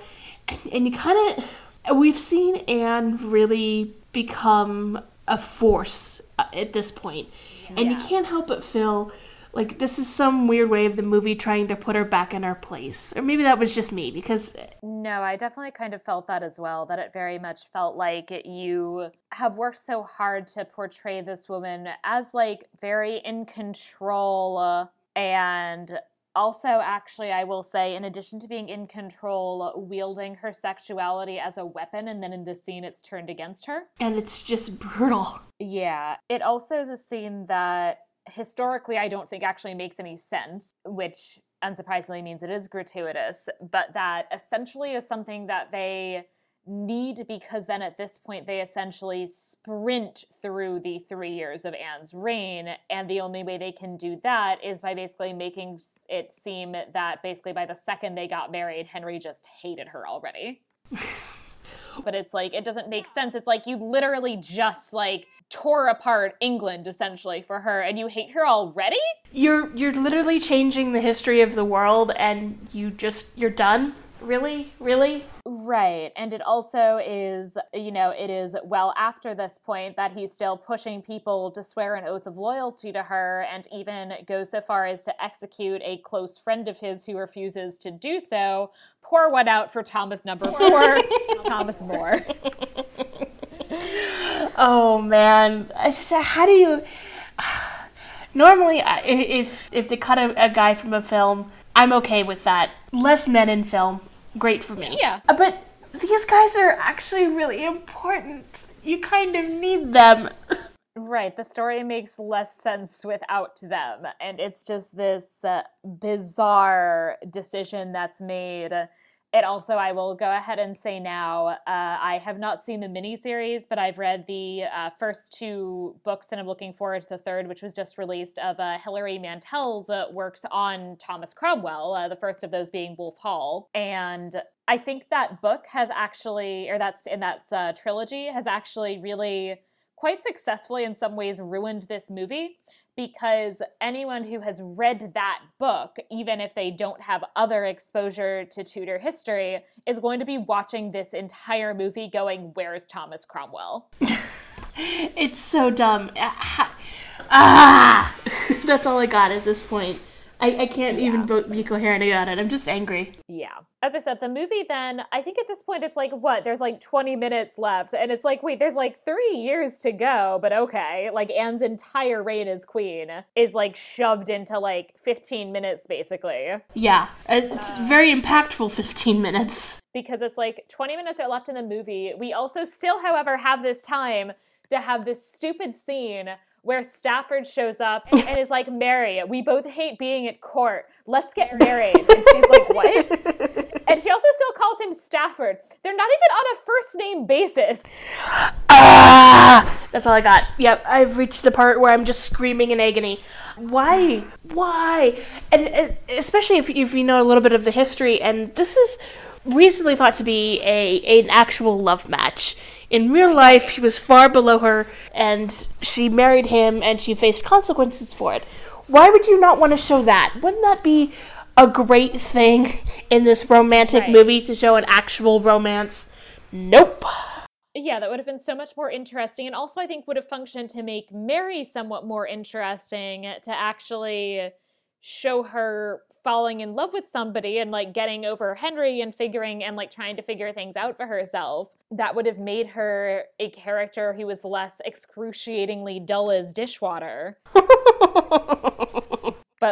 and, and you kind of we've seen anne really become a force uh, at this point and yeah. you can't help but feel like this is some weird way of the movie trying to put her back in her place. Or maybe that was just me because no i definitely kind of felt that as well that it very much felt like you have worked so hard to portray this woman as like very in control and also actually i will say in addition to being in control wielding her sexuality as a weapon and then in this scene it's turned against her. And it's just brutal. Yeah. It also is a scene that historically I don't think actually makes any sense, which unsurprisingly means it is gratuitous, but that essentially is something that they need because then at this point they essentially sprint through the three years of Anne's reign. And the only way they can do that is by basically making it seem that basically by the second they got married, Henry just hated her already. but it's like, it doesn't make sense. It's like you literally just like tore apart England essentially for her and you hate her already? You're you're literally changing the history of the world and you just you're done. Really, really. Right. And it also is, you know, it is well after this point that he's still pushing people to swear an oath of loyalty to her and even goes so far as to execute a close friend of his who refuses to do so. Pour one out for Thomas number four, Thomas More. Oh man, I just, uh, how do you? Normally, uh, if if they cut a, a guy from a film, I'm okay with that. Less men in film, great for me. Yeah. Uh, But these guys are actually really important. You kind of need them. Right. The story makes less sense without them. And it's just this uh, bizarre decision that's made. It also, I will go ahead and say now, uh, I have not seen the miniseries, but I've read the uh, first two books and I'm looking forward to the third, which was just released of uh, Hilary Mantel's uh, works on Thomas Cromwell, uh, the first of those being Wolf Hall. And I think that book has actually, or that's in that uh, trilogy, has actually really quite successfully in some ways ruined this movie because anyone who has read that book, even if they don't have other exposure to Tudor history, is going to be watching this entire movie going, Where's Thomas Cromwell? It's so dumb. Ah, ah! that's all I got at this point. I, I can't even be coherent about it. I'm just angry. Yeah. As I said, the movie then, I think at this point it's like, what? There's like 20 minutes left. And it's like, wait, there's like three years to go, but okay. Like Anne's entire reign as queen is like shoved into like 15 minutes basically. Yeah, it's um, very impactful. 15 minutes. because it's like 20 minutes are left in the movie. We also still, however, have this time to have this stupid scene where Stafford shows up and is like, Mary, we both hate being at court. Let's get married. And she's like, what? And she also still calls him Stafford. They're not even on a first name basis. Ah! That's all I got. Yep, I've reached the part where I'm just screaming in agony. Why? Why? And uh, especially if, if you know a little bit of the history, and this is recently thought to be a an actual love match. In real life, he was far below her, and she married him, and she faced consequences for it. Why would you not want to show that? Wouldn't that be a great thing in this romantic Right. movie to show an actual romance? Nope. Yeah, that would have been so much more interesting. And also, I think would have functioned to make Mary somewhat more interesting to actually show her falling in love with somebody and like getting over Henry and figuring and like trying to figure things out for herself. That would have made her a character who was less excruciatingly dull as dishwater. but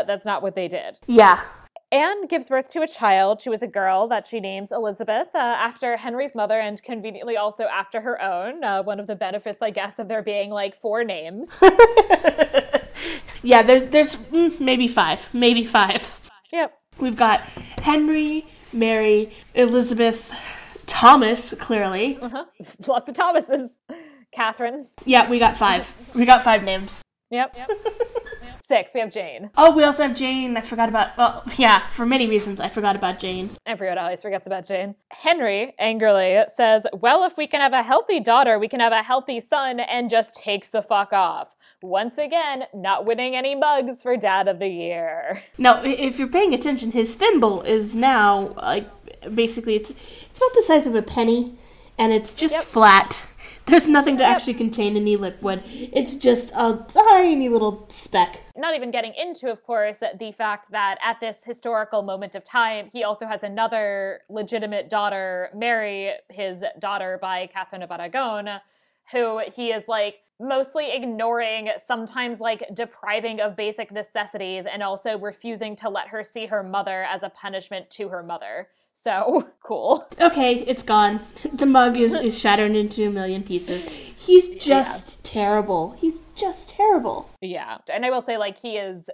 that's not what they did. Yeah. Anne gives birth to a child who is a girl that she names Elizabeth uh, after Henry's mother and conveniently also after her own. Uh, one of the benefits, I guess, of there being like four names. Yeah, there's there's mm, maybe five, maybe five. Yep. We've got Henry, Mary, Elizabeth, Thomas. Clearly, Uh-huh. Lots of Thomases. Catherine. yeah, we got five. We got five names. Yep. Six. We have Jane. Oh, we also have Jane. I forgot about. Well, yeah, for many reasons, I forgot about Jane. Everyone always forgets about Jane. Henry angrily says, Well, if we can have a healthy daughter, we can have a healthy son, and just takes the fuck off. Once again, not winning any mugs for Dad of the Year. Now, if you're paying attention, his thimble is now like basically it's it's about the size of a penny, and it's just Yep. flat. There's nothing to actually contain any liquid. It's just a tiny little speck. not even getting into, of course, the fact that at this historical moment of time, he also has another legitimate daughter, Mary, his daughter by Catherine of Aragon, who he is like mostly ignoring, sometimes like depriving of basic necessities, and also refusing to let her see her mother as a punishment to her mother. So cool. Okay, it's gone. The mug is, is shattered into a million pieces. He's just terrible. He's just terrible. Yeah. And I will say, like, he is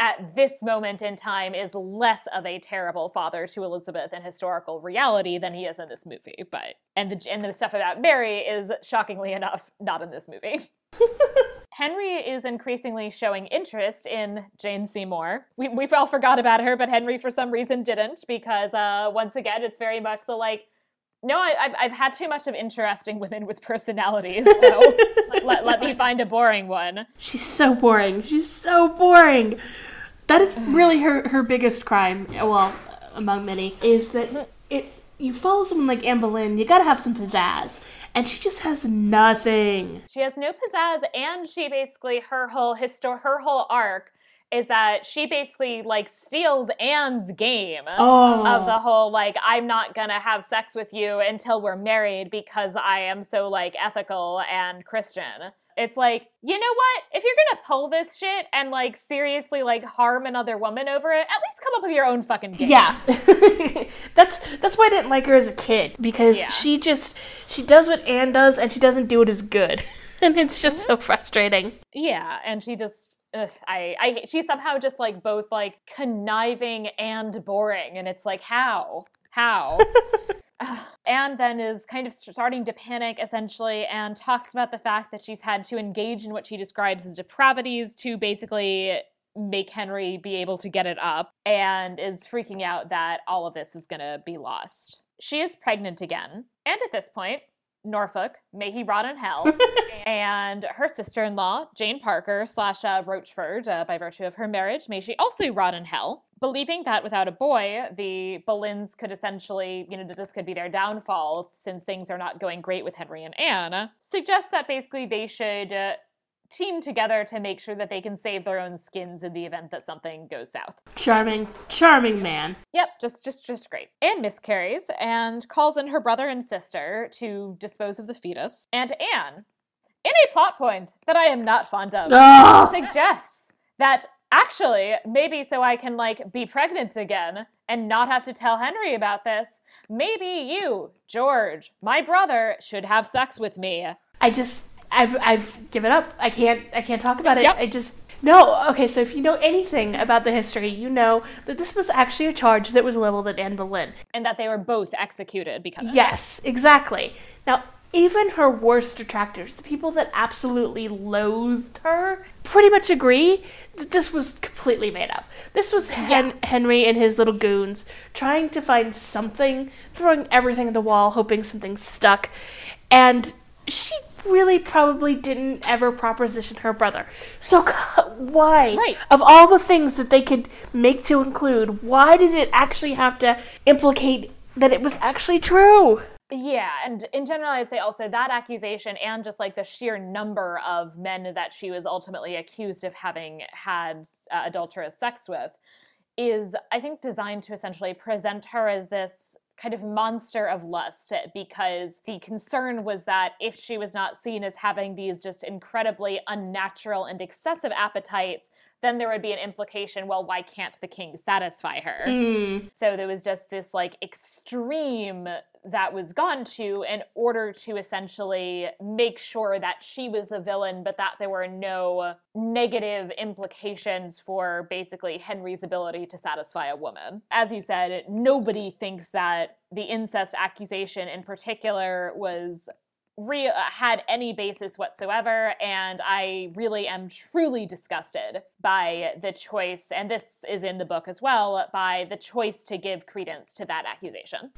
at this moment in time is less of a terrible father to Elizabeth in historical reality than he is in this movie. But and the and the stuff about Mary is shockingly enough not in this movie. Henry is increasingly showing interest in Jane Seymour. We we all forgot about her, but Henry for some reason didn't because uh, once again it's very much the like. No, I, I've, I've had too much of interesting women with personalities, so let, let me find a boring one. She's so boring. She's so boring. That is really her, her biggest crime. Well, among many, is that it you follow someone like Anne Boleyn, you gotta have some pizzazz. And she just has nothing. She has no pizzazz, and she basically her whole histor her whole arc is that she basically like steals Anne's game Oh. of the oh. whole like I'm not gonna have sex with you until we're married because I am so like ethical and Christian. It's like, you know what? If you're gonna pull this shit and like seriously like harm another woman over it, at least come up with your own fucking game. Yeah. that's that's why I didn't like her as a kid because Yeah. she just she does what Anne does and she doesn't do it as good. And it's just so mm-hmm. frustrating. Yeah, and she just ugh, I I she's somehow just like both like conniving and boring and it's like how? How? Anne then is kind of starting to panic essentially and talks about the fact that she's had to engage in what she describes as depravities to basically make Henry be able to get it up and is freaking out that all of this is going to be lost. She is pregnant again. And at this point, Norfolk, may he rot in hell, and her sister-in-law, Jane Parker slash uh, Rochford, uh, by virtue of her marriage, may she also rot in hell. Believing that without a boy, the Boleyns could essentially, you know, that this could be their downfall since things are not going great with Henry and Anne, suggests that basically they should uh, team together to make sure that they can save their own skins in the event that something goes south. Charming, charming man. Yep, just just just great. Anne miscarries and calls in her brother and sister to dispose of the fetus. And Anne, in a plot point that I am not fond of, Ugh. suggests that actually maybe so I can like be pregnant again and not have to tell Henry about this, maybe you, George, my brother, should have sex with me. I just I've I've given up. I can't I can't talk about it. Yep. I just no. Okay, so if you know anything about the history, you know that this was actually a charge that was leveled at Anne Boleyn. And that they were both executed because of it. Yes, exactly. Now, even her worst detractors, the people that absolutely loathed her, pretty much agree that this was completely made up. This was Hen- Henry and his little goons trying to find something, throwing everything at the wall, hoping something stuck. And she really probably didn't ever proposition her brother. So why? Right. Of all the things that they could make to include, why did it actually have to implicate that it was actually true? Yeah, and in general, I'd say also that accusation and just like the sheer number of men that she was ultimately accused of having had uh, adulterous sex with is, I think, designed to essentially present her as this kind of monster of lust because the concern was that if she was not seen as having these just incredibly unnatural and excessive appetites, then there would be an implication well, why can't the king satisfy her? Hmm. So there was just this like extreme that was gone to in order to essentially make sure that she was the villain, but that there were no negative implications for basically Henry's ability to satisfy a woman. As you said, nobody thinks that the incest accusation in particular was real uh, had any basis whatsoever and i really am truly disgusted by the choice and this is in the book as well by the choice to give credence to that accusation.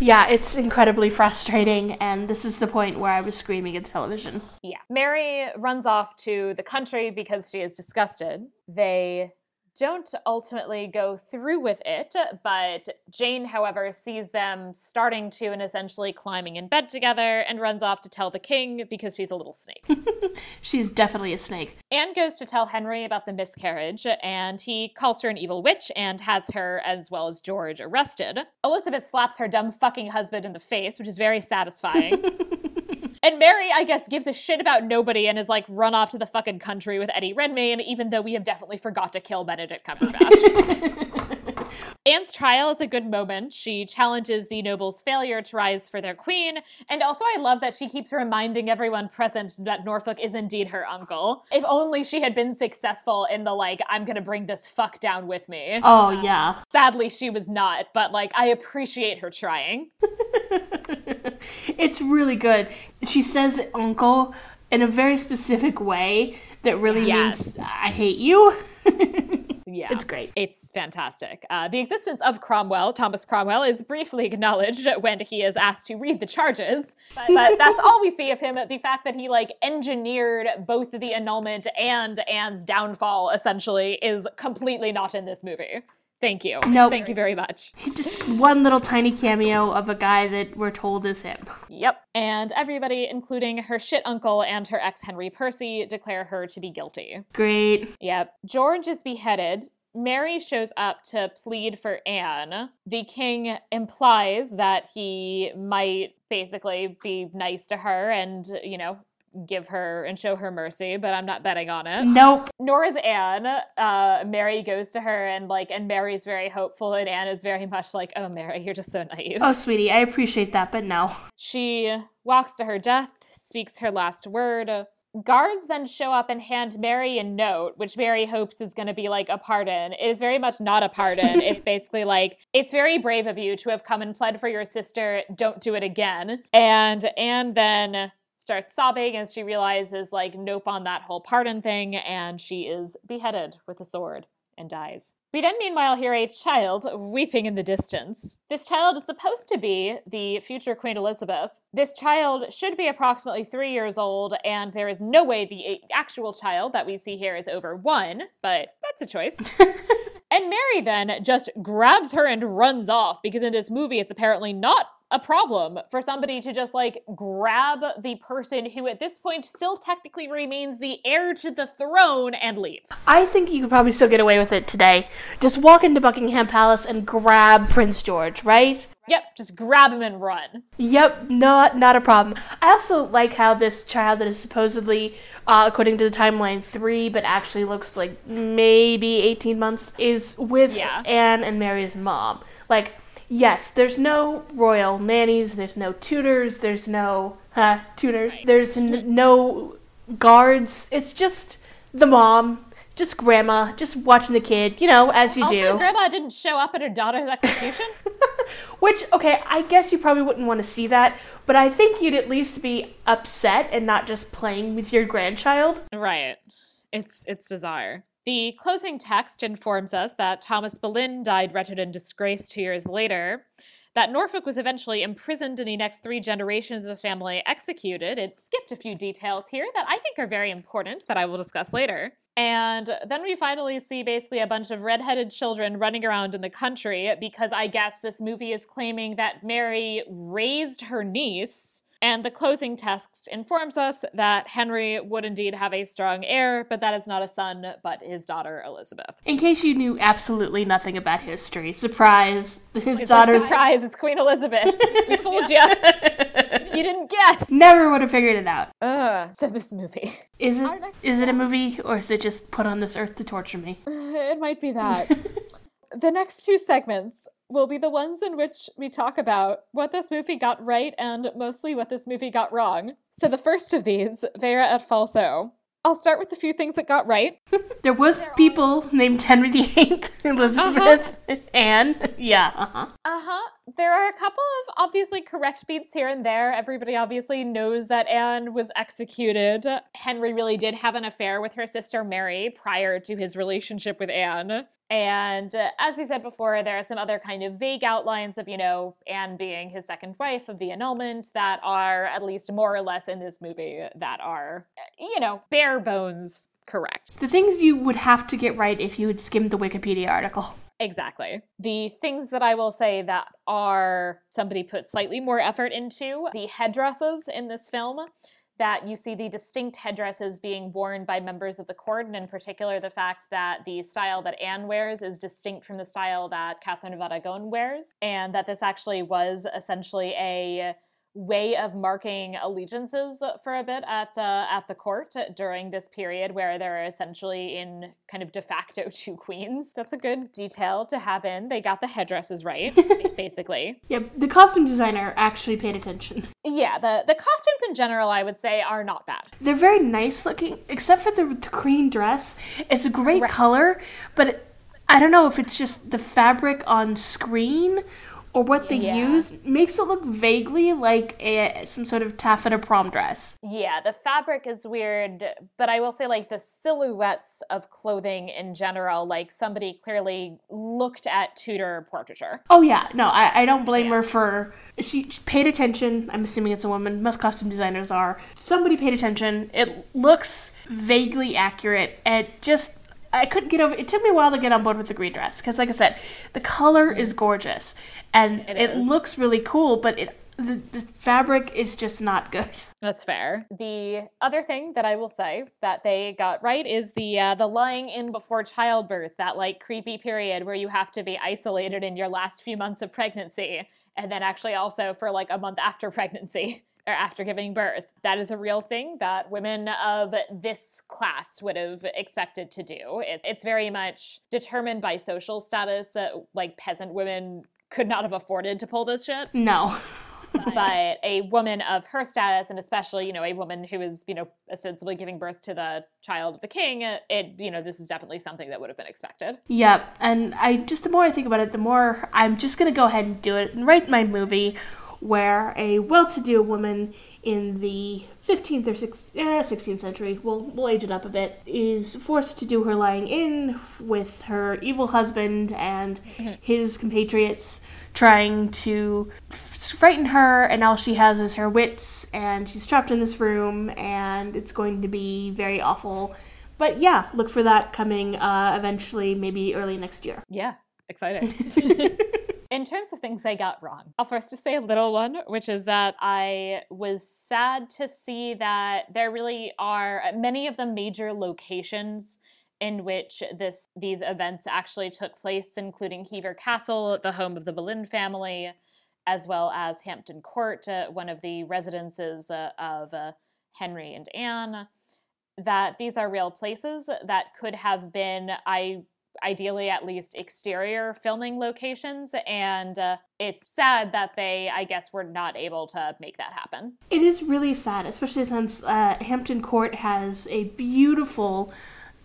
Yeah, it's incredibly frustrating, and this is the point where I was screaming at the television. yeah. Mary runs off to the country because she is disgusted. They don't ultimately go through with it, but Jane, however, sees them starting to and essentially climbing in bed together and runs off to tell the king because she's a little snake. She's definitely a snake. Anne goes to tell Henry about the miscarriage, and he calls her an evil witch and has her, as well as George, arrested. Elizabeth slaps her dumb fucking husband in the face, which is very satisfying. and Mary, I guess, gives a shit about nobody and is like run off to the fucking country with Eddie Redmayne, even though we have definitely forgot to kill Benedict Cumberbatch. Anne's trial is a good moment. She challenges the nobles' failure to rise for their queen, and also I love that she keeps reminding everyone present that Norfolk is indeed her uncle. If only she had been successful in the like, I'm gonna bring this fuck down with me. Oh, yeah. Sadly, she was not, but like, I appreciate her trying. It's really good. She says uncle in a very specific way that really Yes. means I hate you. Yeah. It's great. It's fantastic. Uh, the existence of Cromwell, Thomas Cromwell, is briefly acknowledged when he is asked to read the charges, but, but that's all we see of him. The fact that he like engineered both the annulment and Anne's downfall essentially is completely not in this movie. Thank you. Nope. Thank you very much. Just one little tiny cameo of a guy that we're told is him. Yep. And everybody, including her shit uncle and her ex Henry Percy, declare her to be guilty. Great. Yep. George is beheaded. Mary shows up to plead for Anne. The king implies that he might basically be nice to her and, you know, give her and show her mercy, but I'm not betting on it. Nope. Nor is Anne. Uh, Mary goes to her and like, and Mary's very hopeful, and Anne is very much like, "Oh, Mary, you're just so naive." Oh, sweetie, I appreciate that, but no. She walks to her death, speaks her last word. Guards then show up and hand Mary a note, which Mary hopes is going to be like a pardon. It is very much not a pardon. it's basically like, it's very brave of you to have come and pled for your sister. Don't do it again. And Anne then starts sobbing as she realizes, like, nope on that whole pardon thing. And she is beheaded with a sword and dies. We then, meanwhile, hear a child weeping in the distance. This child is supposed to be the future Queen Elizabeth. This child should be approximately three years old, and there is no way the actual child that we see here is over one, but that's a choice. and Mary then just grabs her and runs off because in this movie, it's apparently not a problem for somebody to just like grab the person who at this point still technically remains the heir to the throne and leave. I think you could probably still get away with it today. Just walk into Buckingham Palace and grab Prince George, right? Yep, just grab him and run. Yep, not not a problem. I also like how this child that is supposedly, uh, according to the timeline, three, but actually looks like maybe eighteen months, is with Yeah. Anne and Mary's mom. Like, yes, there's no royal nannies, there's no tutors, there's no uh, tutors, there's n- no guards. It's just the mom, just grandma, just watching the kid, you know, as you Also, do. Grandma didn't show up at her daughter's execution. Which, okay, I guess you probably wouldn't want to see that, but I think you'd at least be upset and not just playing with your grandchild. right. It's it's bizarre. The closing text informs us that Thomas Boleyn died wretched and disgraced two years later. That Norfolk was eventually imprisoned and the next three generations of his family executed. It skipped a few details here that I think are very important that I will discuss later. And then we finally see basically a bunch of redheaded children running around in the country because I guess this movie is claiming that Mary raised her niece. And the closing text informs us that Henry would indeed have a strong heir, but that is not a son, but his daughter Elizabeth. In case you knew absolutely nothing about history, surprise, his It's like, surprise, it's Queen Elizabeth. we fooled you. You didn't guess. never would have figured it out. Ugh. So this movie. Is it is it a movie or is it just put on this earth to torture me? It might be that. The next two segments will be the ones in which we talk about what this movie got right and mostly what this movie got wrong. So the first of these, Vera et Falso. I'll start with a few things that got right. There was people named Henry VIII, Elizabeth, Anne. Yeah. Uh-huh. Uh huh. There are a couple of obviously correct beats here and there. Everybody obviously knows that Anne was executed. Henry really did have an affair with her sister Mary prior to his relationship with Anne. And uh, as he said before, there are some other kind of vague outlines of, you know, Anne being his second wife of the annulment that are at least more or less in this movie that are, uh, you know, bare bones correct. The things you would have to get right if you had skimmed the Wikipedia article. Exactly. The things that I will say that are somebody put slightly more effort into the headdresses in this film. That you see the distinct headdresses being worn by members of the court, and in particular, the fact that the style that Anne wears is distinct from the style that Catherine of Aragon wears, and that this actually was essentially a way of marking allegiances for a bit at uh, at the court during this period where they're essentially in kind of de facto two queens. That's a good detail to have in. They got the headdresses right, basically. Yeah, the costume designer actually paid attention. Yeah, the the costumes in general, I would say, are not bad. They're very nice looking, except for the, the green dress. It's a great Right. color, but it, I don't know if it's just the fabric on screen or what they Yeah. use makes it look vaguely like a, some sort of taffeta prom dress. Yeah, the fabric is weird, but I will say, like, the silhouettes of clothing in general, like, somebody clearly looked at Tudor portraiture. Oh yeah, no, I, I don't blame her for she she paid attention. I'm assuming it's a woman. Most costume designers are. Somebody paid attention. It looks vaguely accurate. It just I couldn't get over. It took me a while to get on board with the green dress because, like I said, the color is gorgeous and It it, looks really cool, but it the, the fabric is just not good. That's fair. The other thing that I will say that they got right is the uh, the lying in before childbirth, that like creepy period where you have to be isolated in your last few months of pregnancy, and then actually also for like a month after pregnancy or after giving birth. That is a real thing that women of this class would have expected to do. It, it's very much determined by social status. Uh, like peasant women could not have afforded to pull this shit No. but a woman of her status and especially you know a woman who is you know ostensibly giving birth to the child of the king it you know this is definitely something that would have been expected Yep, and I just the more I think about it, the more I'm just gonna go ahead and do it and write my movie where a well-to-do woman in the 15th or 16th, eh, 16th century, we'll, we'll age it up a bit, is forced to do her lying in with her evil husband and his compatriots trying to frighten her, and all she has is her wits, and she's trapped in this room, and it's going to be very awful. But yeah, look for that coming uh, eventually, maybe early next year. yeah exciting in terms of things i got wrong i'll first just say a little one which is that i was sad to see that there really are many of the major locations in which this these events actually took place including hever castle the home of the boleyn family as well as hampton court uh, one of the residences uh, of uh, henry and anne that these are real places that could have been i ideally at least exterior filming locations and uh, it's sad that they i guess were not able to make that happen It is really sad, especially since uh, Hampton Court has a beautiful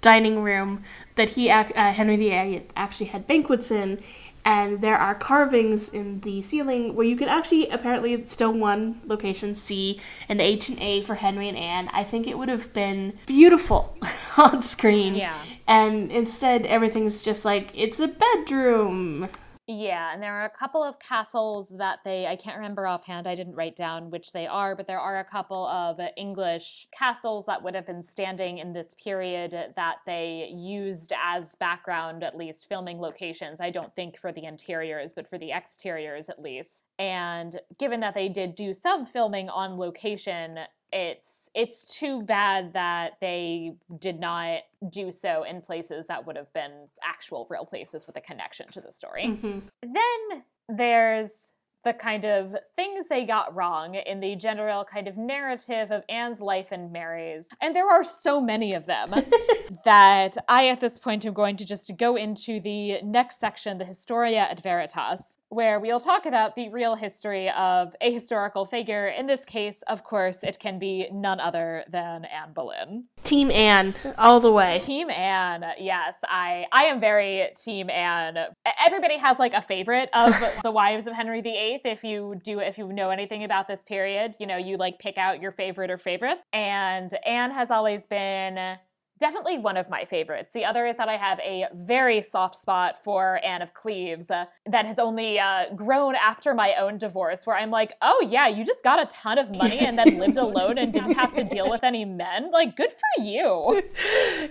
dining room that he, uh, Henry VIII, actually had banquets in, and there are carvings in the ceiling where you can actually, apparently, still one location see an H and A for Henry and Anne. I think it would have been beautiful on screen. Yeah. And instead, everything's just like it's a bedroom. Yeah, and there are a couple of castles that they, I can't remember offhand, I didn't write down which they are, but there are a couple of English castles that would have been standing in this period that they used as background, at least filming locations. I don't think for the interiors, but for the exteriors at least. And given that they did do some filming on location, it's it's too bad that they did not do so in places that would have been actual real places with a connection to the story. Mhm. Then there's the kind of things they got wrong in the general kind of narrative of Anne's life and Mary's. And there are so many of them that I, at this point, am going to just go into the next section, the Historia et Veritas, where we'll talk about the real history of a historical figure. In this case, of course, it can be none other than Anne Boleyn. Team Anne, all the way. Team Anne, yes, I I am very Team Anne. Everybody has like a favorite of the wives of Henry VIII. If you do, if you know anything about this period, you know you like pick out your favorite or favorites. And Anne has always been definitely one of my favorites. The other is that I have a very soft spot for Anne of Cleves uh, that has only uh, grown after my own divorce, where I'm like, oh yeah, you just got a ton of money and then lived alone and didn't have to deal with any men. Like, good for you.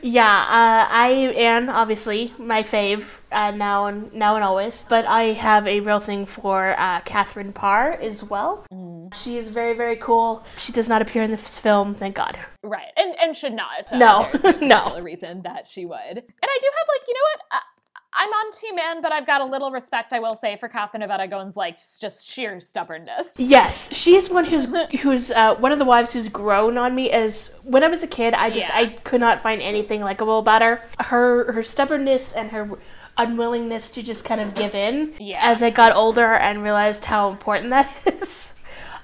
Yeah, uh, I Anne, obviously my fave uh, now and now and always. But I have a real thing for uh, Catherine Parr as well. She is very very cool. She does not appear in this film, thank God. Right, and and should not. Uh, No, no. a reason that she would. And I do have like, you know what? I, I'm on Team Anne, but I've got a little respect, I will say, for Catherine of Aragon's like just sheer stubbornness. Yes, she's one who's who's uh, one of the wives who's grown on me. As when I was a kid, I just Yeah. I could not find anything likable about her. Her her stubbornness and her unwillingness to just kind of give in. Yeah. As I got older and realized how important that is,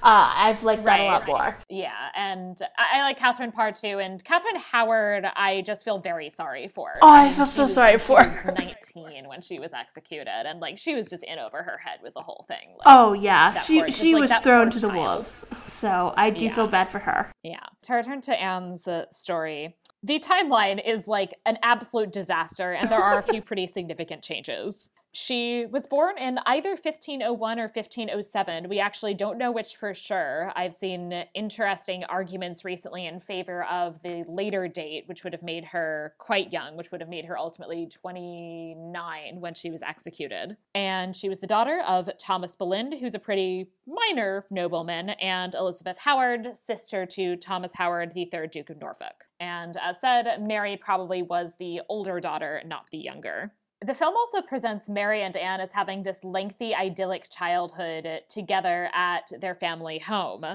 uh, I've liked that a lot Right. more. Yeah, and I, I like Catherine Parr too, and Catherine Howard, I just feel very sorry for. Oh, I mean, feel so was- sorry for her. 19 when she was executed, and like she was just in over her head with the whole thing. Like, Oh yeah, she poor- she like was thrown to the child. wolves. So I do Yeah. feel bad for her. Yeah. To return to Anne's uh, story, the timeline is like an absolute disaster, and there are a few pretty significant changes. She was born in either 1501 or 1507. We actually don't know which for sure. I've seen interesting arguments recently in favor of the later date, which would have made her quite young, which would have made her ultimately 29 when she was executed. And she was the daughter of Thomas Boleyn, who's a pretty minor nobleman, and Elizabeth Howard, sister to Thomas Howard, the third Duke of Norfolk. And as said, Mary probably was the older daughter, not the younger. The film also presents Mary and Anne as having this lengthy, idyllic childhood together at their family home.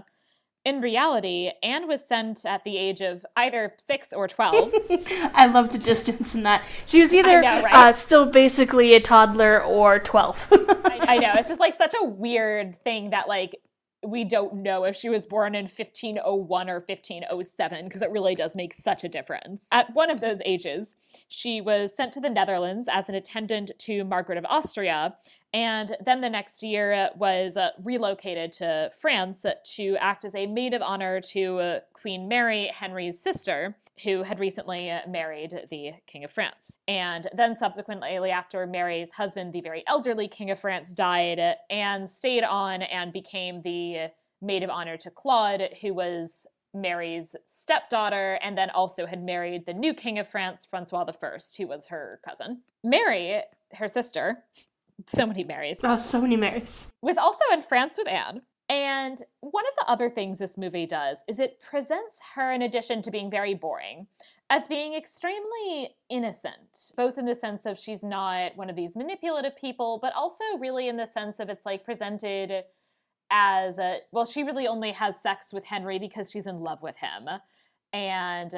In reality, Anne was sent at the age of either six or 12. I love the distance in that. She was either know, right? uh, still basically a toddler or 12. I know. It's just like such a weird thing that, like, we don't know if she was born in 1501 or 1507 because it really does make such a difference. At one of those ages, she was sent to the Netherlands as an attendant to Margaret of Austria, and then the next year was uh, relocated to France to act as a maid of honor to uh, Queen Mary, Henry's sister, who had recently uh, married the King of France. And then subsequently, after Mary's husband, the very elderly King of France, died, Anne stayed on and became the maid of honor to Claude, who was Mary's stepdaughter, and then also had married the new King of France, Francois I, who was her cousin. Mary, her sister, so many Marys, oh, so many Marys. was also in France with Anne. And one of the other things this movie does is it presents her, in addition to being very boring, as being extremely innocent, both in the sense of she's not one of these manipulative people, but also really in the sense of it's like presented as a, well, she really only has sex with Henry because she's in love with him. And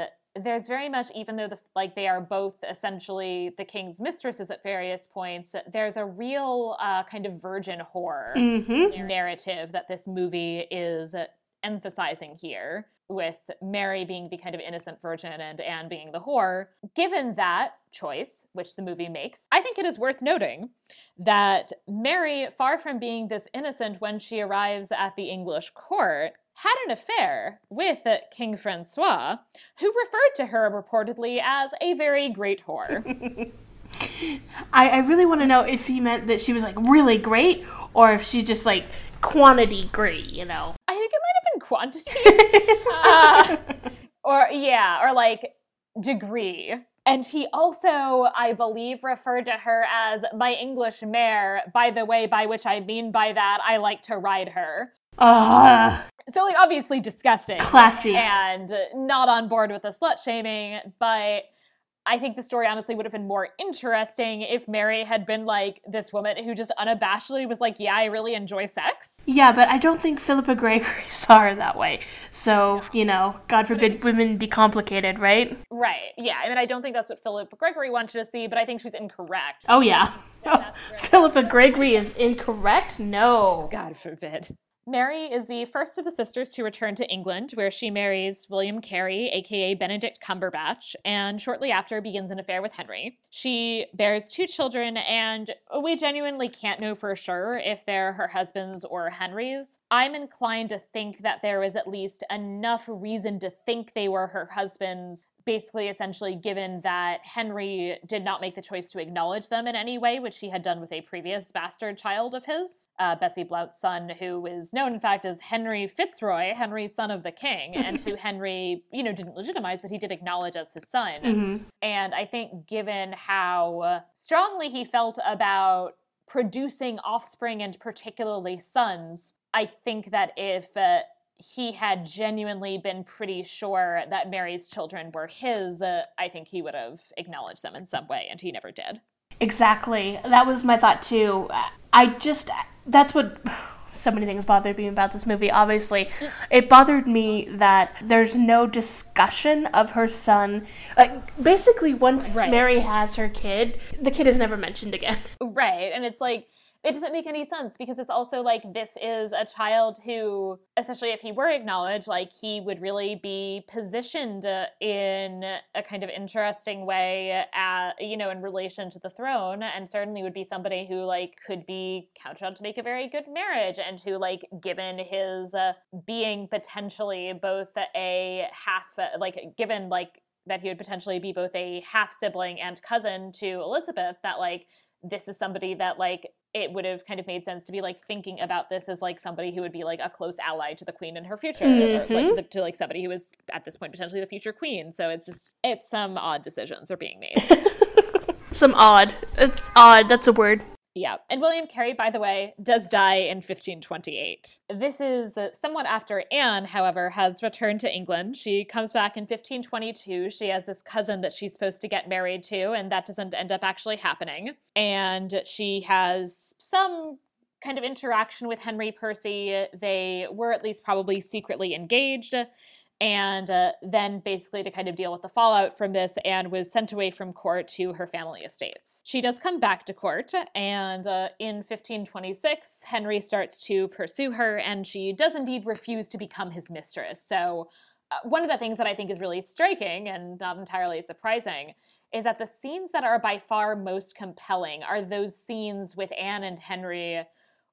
there's very much even though the like they are both essentially the king's mistresses at various points there's a real uh, kind of virgin horror Mm-hmm. narrative that this movie is emphasizing here with mary being the kind of innocent virgin and anne being the whore given that choice which the movie makes i think it is worth noting that mary far from being this innocent when she arrives at the english court had an affair with King Francois, who referred to her reportedly as a very great whore. I, I really want to know if he meant that she was like really great or if she just like quantity great, you know? I think it might have been quantity. uh, or, yeah, or like degree. And he also, I believe, referred to her as my English mare, by the way, by which I mean by that, I like to ride her. Ah, So, like, obviously disgusting. classy. and not on board with the slut shaming, but I think the story honestly would have been more interesting if Mary had been like this woman who just unabashedly was like, Yeah, I really enjoy sex. Yeah, but I don't think Philippa Gregory saw her that way. So, you know, God forbid women be complicated, right? Right. Yeah. I mean, I don't think that's what Philippa Gregory wanted to see, but I think she's incorrect. Oh, yeah. Philippa Gregory is incorrect? No. God forbid. Mary is the first of the sisters to return to England, where she marries William Carey, aka Benedict Cumberbatch, and shortly after begins an affair with Henry. She bears two children, and we genuinely can't know for sure if they're her husband's or Henry's. I'm inclined to think that there is at least enough reason to think they were her husband's basically essentially given that Henry did not make the choice to acknowledge them in any way, which he had done with a previous bastard child of his, uh, Bessie Blount's son, who is known, in fact, as Henry Fitzroy, Henry's son of the king, and who Henry, you know, didn't legitimize, but he did acknowledge as his son. Mhm. And I think, given how strongly he felt about producing offspring and particularly sons, I think that if uh, he had genuinely been pretty sure that Mary's children were his, uh, I think he would have acknowledged them in some way, and he never did. Exactly. That was my thought too. I just, that's what so many things bothered me about this movie. Obviously, it bothered me that there's no discussion of her son. Like, basically, once Right. Mary has her kid, the kid is never mentioned again. Right. And it's like, it doesn't make any sense because it's also like this is a child who, especially if he were acknowledged, like he would really be positioned uh, in a kind of interesting way, at, you know, in relation to the throne, and certainly would be somebody who like could be counted on to make a very good marriage, and who like given his uh, being potentially both a half, uh, like given like that he would potentially be both a half sibling and cousin to Elizabeth, that like this is somebody that like it would have kind of made sense to be like thinking about this as like somebody who would be like a close ally to the queen in her future mm-hmm. or like to, the, to like somebody who was at this point potentially the future queen. So it's just it's some odd decisions are being made. Some odd. It's odd. That's a word yeah. And William Carey, by the way, does die in 1528. This is uh, somewhat after Anne, however, has returned to England. She comes back in 1522. She has this cousin that she's supposed to get married to, and that doesn't end up actually happening. And she has some kind of interaction with Henry Percy. They were at least probably secretly engaged and uh, then basically to kind of deal with the fallout from this anne was sent away from court to her family estates. She does come back to court and uh, in 1526 henry starts to pursue her and she does indeed refuse to become his mistress. So uh, one of the things that i think is really striking and not entirely surprising is that the scenes that are by far most compelling are those scenes with anne and henry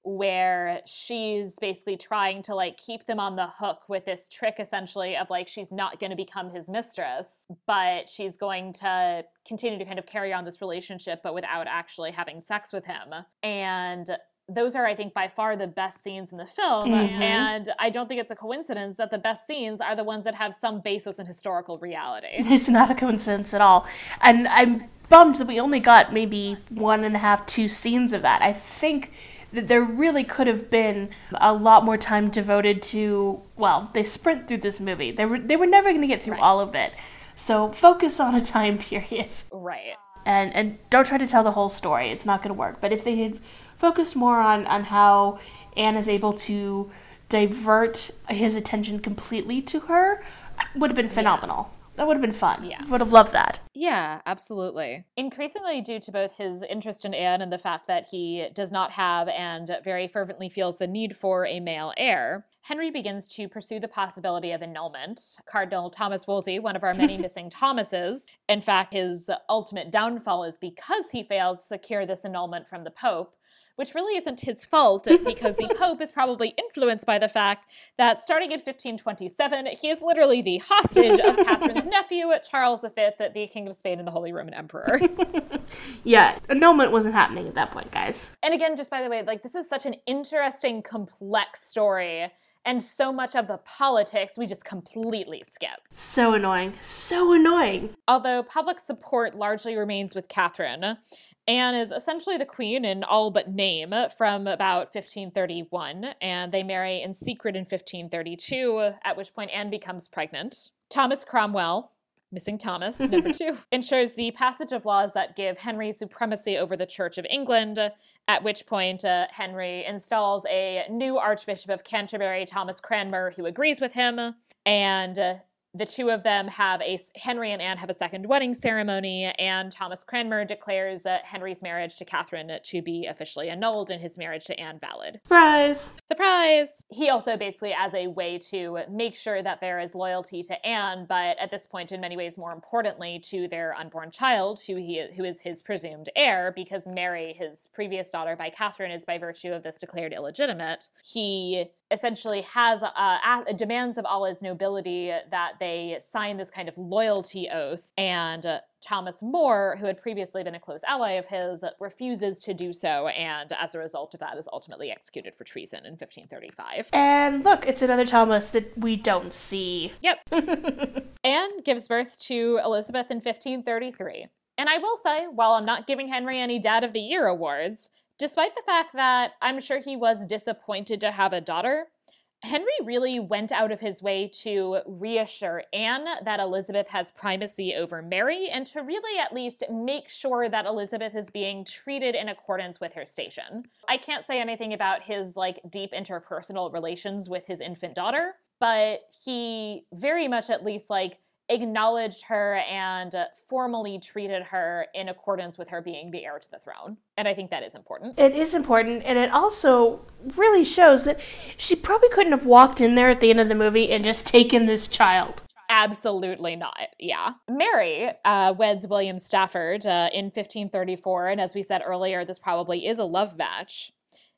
where she's basically trying to like keep them on the hook with this trick essentially of like she's not going to become his mistress but she's going to continue to kind of carry on this relationship but without actually having sex with him. And those are i think by far the best scenes in the film mm-hmm. and i don't think it's a coincidence that the best scenes are the ones that have some basis in historical reality. It's not a coincidence at all. And i'm bummed that we only got maybe one and a half two scenes of that. I think there really could have been a lot more time devoted to well they sprint through this movie. They were they were never going to get through right. all of it. So focus on a time period. Right. And and don't try to tell the whole story. It's not going to work. But if they had focused more on on how anne is able to divert his attention completely to her would have been phenomenal. yeah. That would have been fun. Yeah. Would have loved that. Yeah, absolutely. Increasingly, due to both his interest in Anne and the fact that he does not have and very fervently feels the need for a male heir, Henry begins to pursue the possibility of annulment. Cardinal Thomas Wolsey, one of our many missing Thomases, in fact, his ultimate downfall is because he fails to secure this annulment from the Pope which really isn't his fault because the Pope is probably influenced by the fact that starting in 1527, he is literally the hostage of Catherine's nephew, Charles V, the King of Spain and the Holy Roman Emperor. yeah, annulment wasn't happening at that point, guys. And again, just by the way, like this is such an interesting, complex story and so much of the politics we just completely skip. So annoying. So annoying. Although public support largely remains with Catherine, Anne is essentially the queen in all but name from about 1531, and they marry in secret in 1532, at which point Anne becomes pregnant. Thomas Cromwell, missing Thomas, number two, ensures the passage of laws that give Henry supremacy over the Church of England, at which point uh, Henry installs a new Archbishop of Canterbury, Thomas Cranmer, who agrees with him, and uh, the two of them have a Henry and Anne have a second wedding ceremony, and Thomas Cranmer declares uh, Henry's marriage to Catherine to be officially annulled and his marriage to Anne valid. Surprise! Surprise! He also basically, as a way to make sure that there is loyalty to Anne, but at this point, in many ways, more importantly, to their unborn child, who he who is his presumed heir, because Mary, his previous daughter by Catherine, is by virtue of this declared illegitimate. He essentially has uh, demands of all his nobility that they sign this kind of loyalty oath. And uh, thomas more who had previously been a close ally of his refuses to do so. And as a result of that is ultimately executed for treason in 1535 and look it's another thomas that we don't see. Yep. Anne gives birth to elizabeth in 1533 and I will say, while I'm not giving Henry any Dad of the Year awards, Despite the fact that I'm sure he was disappointed to have a daughter, Henry really went out of his way to reassure Anne that Elizabeth has primacy over Mary and to really at least make sure that Elizabeth is being treated in accordance with her station. I can't say anything about his like deep interpersonal relations with his infant daughter, but he very much at least like acknowledged her and formally treated her in accordance with her being the heir to the throne. And I think that is important. It is important, and it also really shows that she probably couldn't have walked in there at the end of the movie and just taken this child. Absolutely not. Yeah. Mary uh, weds William Stafford uh, in 1534, and as we said earlier, this probably is a love match.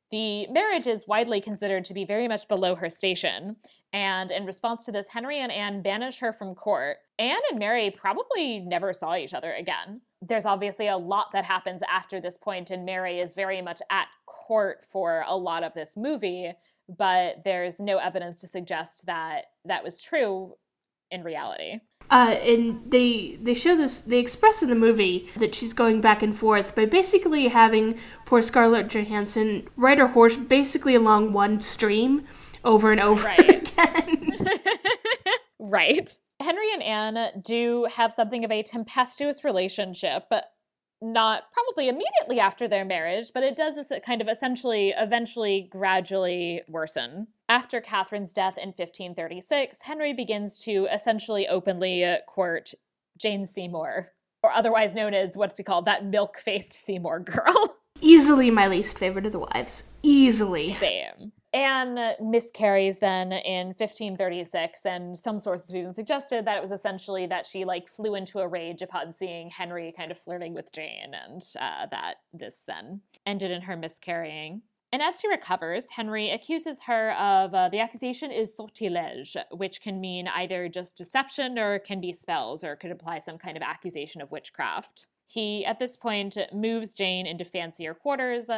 The marriage is widely considered to be very much below her station, and in response to this, Henry and Anne banish her from court. Anne and Mary probably never saw each other again. there's obviously a lot that happens after this point, and Mary is very much at court for a lot of this movie, but there's no evidence to suggest that that was true in reality. Uh, and they they show this they express in the movie that she's going back and forth by basically having poor Scarlett Johansson ride her horse basically along one stream over and over right. again. right. Henry and Anne do have something of a tempestuous relationship, but not probably immediately after their marriage, but it does uh, kind of essentially, eventually, gradually worsen. After Catherine's death in 1536, Henry begins to essentially openly uh, court Jane Seymour, or otherwise known as what's he called that milk faced Seymour girl. Easily my least favorite of the wives. Easily. Same. Anne miscarries then in 1536, and some sources even suggested that it was essentially that she like flew into a rage upon seeing Henry kind of flirting with Jane, and uh, that this then ended in her miscarrying. And as she recovers, Henry accuses her of uh, the accusation is sortilège, which can mean either just deception or can be spells or could imply some kind of accusation of witchcraft. He, at this point, moves Jane into fancier quarters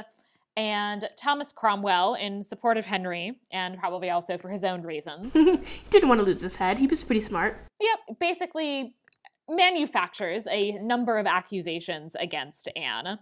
and Thomas Cromwell, in support of Henry, and probably also for his own reasons. he didn't want to lose his head. He was pretty smart. Yep, basically manufactures a number of accusations against Anne.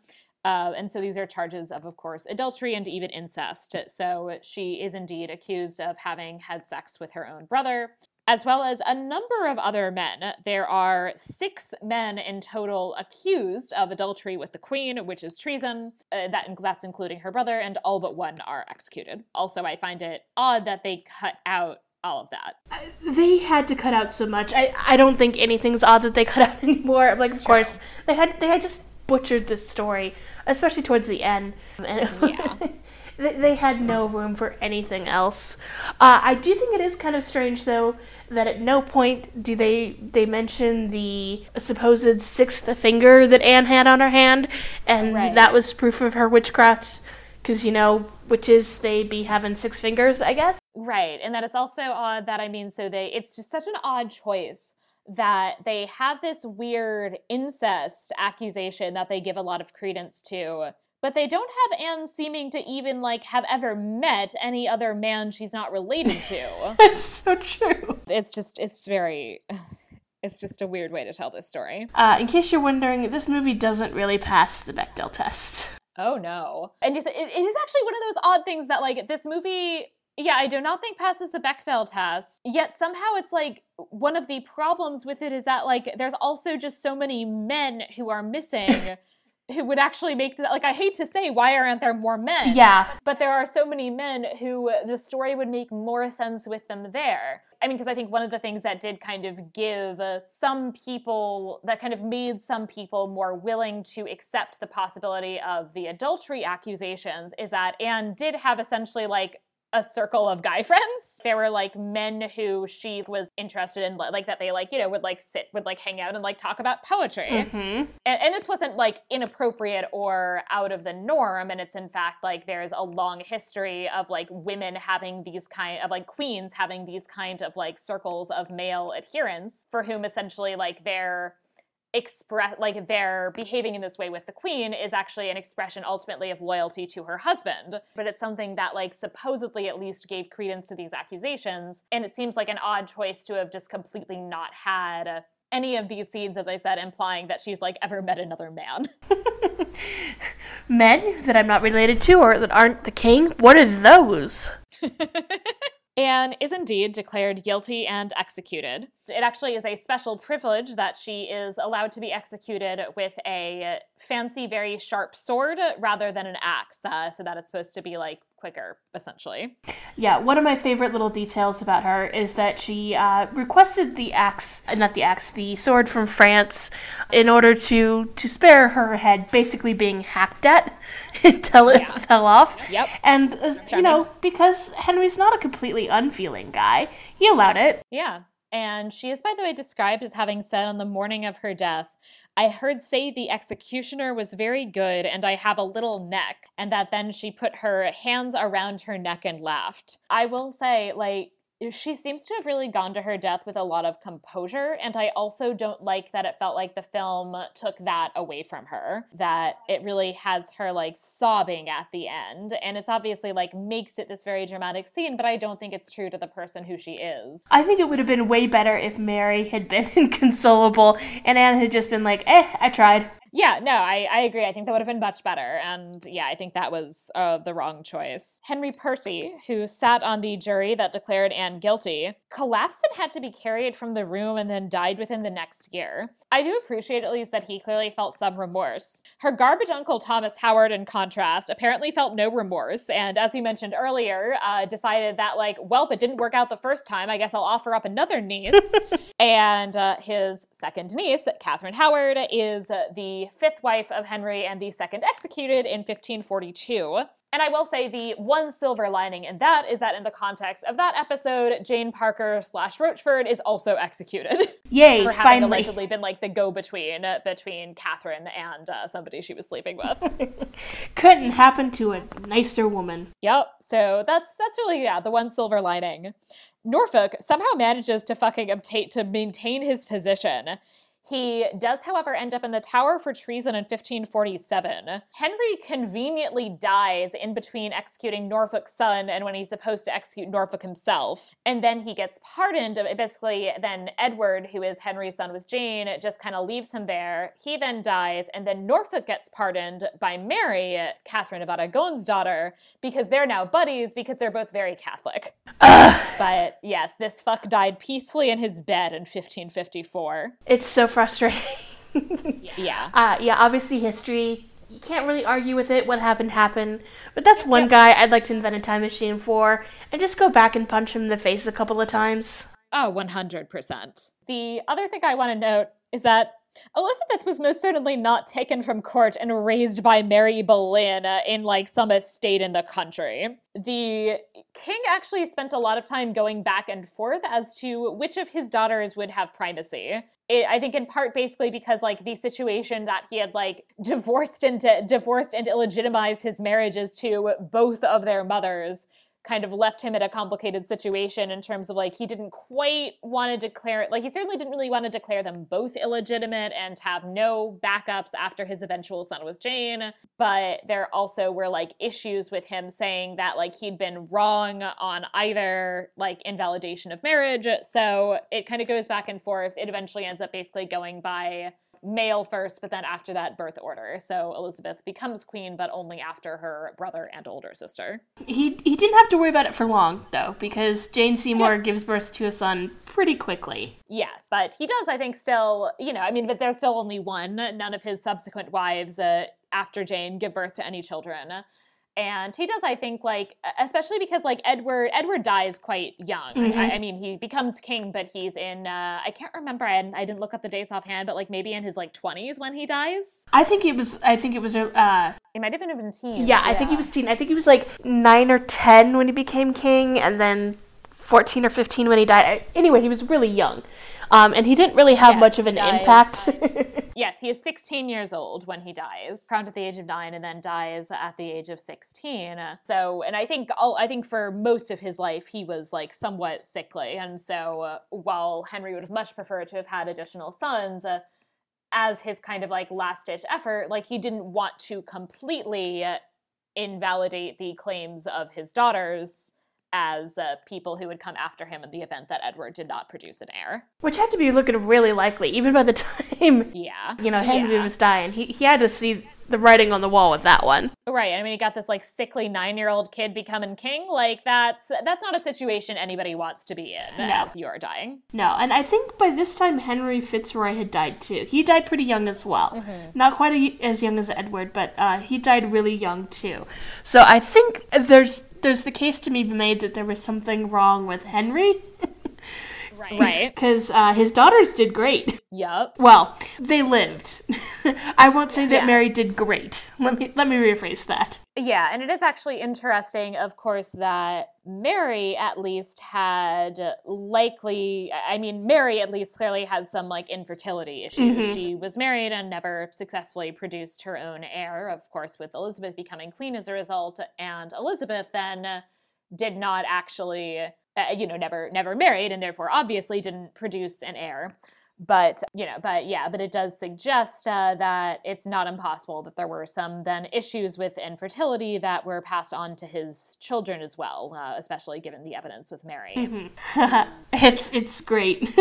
Uh, and so these are charges of, of course, adultery and even incest. So she is indeed accused of having had sex with her own brother as well as a number of other men. There are six men in total accused of adultery with the queen, which is treason. Uh, that that's including her brother, and all but one are executed. Also, I find it odd that they cut out all of that. They had to cut out so much. I, I don't think anything's odd that they cut out anymore. Like, of course, they had they had just butchered this story, especially towards the end. Yeah. they had no room for anything else. Uh, I do think it is kind of strange, though, that at no point do they they mention the supposed sixth finger that Anne had on her hand, and right. that was proof of her witchcraft. Because you know witches, they be having six fingers, I guess. Right, and that it's also odd that I mean, so they it's just such an odd choice that they have this weird incest accusation that they give a lot of credence to but they don't have Anne seeming to even like have ever met any other man she's not related to. That's so true. It's just it's very it's just a weird way to tell this story. Uh, in case you're wondering, this movie doesn't really pass the Bechdel test. Oh no. And it, it is actually one of those odd things that like this movie yeah, I do not think passes the Bechdel test. Yet somehow it's like one of the problems with it is that like there's also just so many men who are missing who would actually make the, like I hate to say why aren't there more men? Yeah. But there are so many men who the story would make more sense with them there. I mean because I think one of the things that did kind of give uh, some people that kind of made some people more willing to accept the possibility of the adultery accusations is that Anne did have essentially like a circle of guy friends. There were like men who she was interested in, like that they like, you know, would like sit, would like hang out and like talk about poetry. Mm-hmm. And, and this wasn't like inappropriate or out of the norm. And it's in fact like there's a long history of like women having these kind of like queens having these kind of like circles of male adherents for whom essentially like they're express like they're behaving in this way with the queen is actually an expression ultimately of loyalty to her husband. But it's something that like supposedly at least gave credence to these accusations. And it seems like an odd choice to have just completely not had any of these scenes as i said implying that she's like ever met another man. Men that i'm not related to or that aren't the king what are those Anne is indeed declared guilty and executed. It actually is a special privilege that she is allowed to be executed with a fancy, very sharp sword rather than an axe, uh, so that it's supposed to be like quicker, essentially. Yeah, one of my favorite little details about her is that she uh, requested the axe, not the axe, the sword from France, in order to to spare her head basically being hacked at until it yeah. fell off. Yep. And uh, you know, because Henry's not a completely unfeeling guy, he allowed it. Yeah. And she is, by the way, described as having said on the morning of her death, I heard say the executioner was very good and I have a little neck, and that then she put her hands around her neck and laughed. I will say, like, she seems to have really gone to her death with a lot of composure and i also don't like that it felt like the film took that away from her that it really has her like sobbing at the end and it's obviously like makes it this very dramatic scene but i don't think it's true to the person who she is I think it would have been way better if Mary had been inconsolable and Anne had just been like, eh, I tried. Yeah, no, I, I agree. I think that would have been much better. And yeah, I think that was uh, the wrong choice. Henry Percy, who sat on the jury that declared Anne guilty, collapsed and had to be carried from the room and then died within the next year. I do appreciate at least that he clearly felt some remorse. Her garbage uncle Thomas Howard, in contrast, apparently felt no remorse. And as we mentioned earlier, uh, decided that, like, well, it didn't work out the first time. I guess I'll offer up another niece. and uh, his second niece, Catherine Howard, is uh, the fifth wife of Henry and the second executed in 1542. And I will say the one silver lining in that is that in the context of that episode, Jane Parker slash Rochford is also executed Yay, for having finally. allegedly been like the go-between between Catherine and uh, somebody she was sleeping with. Couldn't happen to a nicer woman. Yep. So that's that's really yeah the one silver lining. Norfolk somehow manages to fucking obtain to maintain his position. He does, however, end up in the Tower for treason in 1547. Henry conveniently dies in between executing Norfolk's son and when he's supposed to execute Norfolk himself. And then he gets pardoned. Basically, then Edward, who is Henry's son with Jane, just kind of leaves him there. He then dies, and then Norfolk gets pardoned by Mary, Catherine of Aragon's daughter, because they're now buddies because they're both very Catholic. But yes, this fuck died peacefully in his bed in 1554. It's so frustrating. Yeah. Uh, yeah, obviously history. You can't really argue with it. What happened happened. But that's one guy I'd like to invent a time machine for, and just go back and punch him in the face a couple of times. Oh, 100%. The other thing I want to note is that Elizabeth was most certainly not taken from court and raised by Mary Boleyn uh, in like some estate in the country. The king actually spent a lot of time going back and forth as to which of his daughters would have primacy. It, I think in part basically because like the situation that he had like divorced and divorced and illegitimized his marriages to both of their mothers kind of left him in a complicated situation in terms of like he didn't quite want to declare like he certainly didn't really want to declare them both illegitimate and have no backups after his eventual son with Jane. But there also were like issues with him saying that like he'd been wrong on either like invalidation of marriage. So it kind of goes back and forth. It eventually ends up basically going by male first, but then after that, birth order. So Elizabeth becomes queen, but only after her brother and older sister. He he didn't have to worry about it for long though, because Jane Seymour Yeah. gives birth to a son pretty quickly. Yes, but he does, I think, still, you know, I mean, but there's still only one. None of his subsequent wives uh, after Jane give birth to any children. And he does, I think, like, especially because, like, Edward, Edward dies quite young. Mhm. I, I mean, he becomes king, but he's in, uh, I can't remember, I, I didn't look up the dates offhand, but, like, maybe in his, like, 20s when he dies. I think it was. I think it was. Uh, It might have been teens. yeah, I think he was teen. I think he was like nine or ten when he became king, and then fourteen or fifteen when he died. Anyway, he was really young, um, and he didn't really have Yes, much of an impact. Yes, he is 16 years old when he dies, crowned at the age of nine, and then dies at the age of 16. So, and I think all, I think for most of his life he was like somewhat sickly, and so uh, while Henry would have much preferred to have had additional sons. Uh, as his kind of like last ditch effort, like he didn't want to completely uh, invalidate the claims of his daughters as uh, people who would come after him in the event that Edward did not produce an heir. Which had to be looking really likely, even by the time Yeah. you know Henry Yeah. was dying. He he had to see the writing on the wall with that one. Right. I mean, you got this like sickly nine-year-old kid becoming king. Like that's that's not a situation anybody wants to be in No. as you're dying. No, and I think by this time Henry Fitzroy had died too. He died pretty young as well. Mm-hmm. Not quite a, as young as Edward, but uh, he died really young too. So I think there's there's the case to me be made that there was something wrong with Henry Right. because uh, his daughters did great. Yup. Well, they lived. I won't say that Yeah. Mary did great. Let me let me rephrase that. Yeah, and it is actually interesting, of course, that Mary at least had likely, I mean, Mary at least clearly had some like infertility issues. Mhm. She was married and never successfully produced her own heir, of course, with Elizabeth becoming queen as a result. And Elizabeth then did not actually uh, you know, never never married, and therefore obviously didn't produce an heir but you know but yeah but it does suggest uh, that it's not impossible that there were some then issues with infertility that were passed on to his children as well uh, especially given the evidence with mary mm-hmm. it's it's great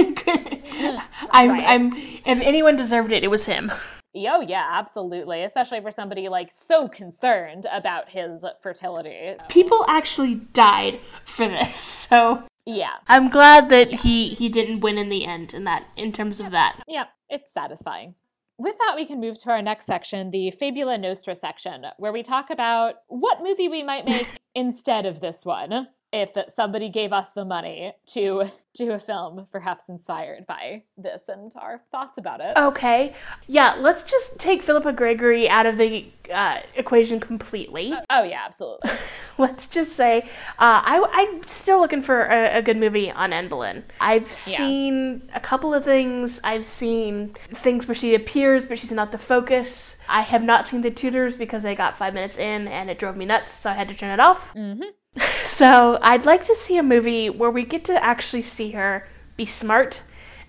i'm right. i'm if anyone deserved it it was him Oh yeah, absolutely. Especially for somebody like so concerned about his fertility. People actually died for this, so yeah. I'm glad that yeah. he he didn't win in the end in that in terms of that. Yeah, it's satisfying. With that, we can move to our next section, the Fabula Nostra section, where we talk about what movie we might make instead of this one if somebody gave us the money to do a film perhaps inspired by this and our thoughts about it. Okay. Yeah, let's just take Philippa Gregory out of the uh, equation completely. Uh, oh, yeah, absolutely. let's just say uh, I, am still looking for a, a, good movie on Anne Boleyn. I've seen yeah. a couple of things. I've seen things where she appears, but she's not the focus. I have not seen The Tudors because I got five minutes in and it drove me nuts, so I had to turn it off. Mm-hmm. So I'd like to see a movie where we get to actually see her be smart.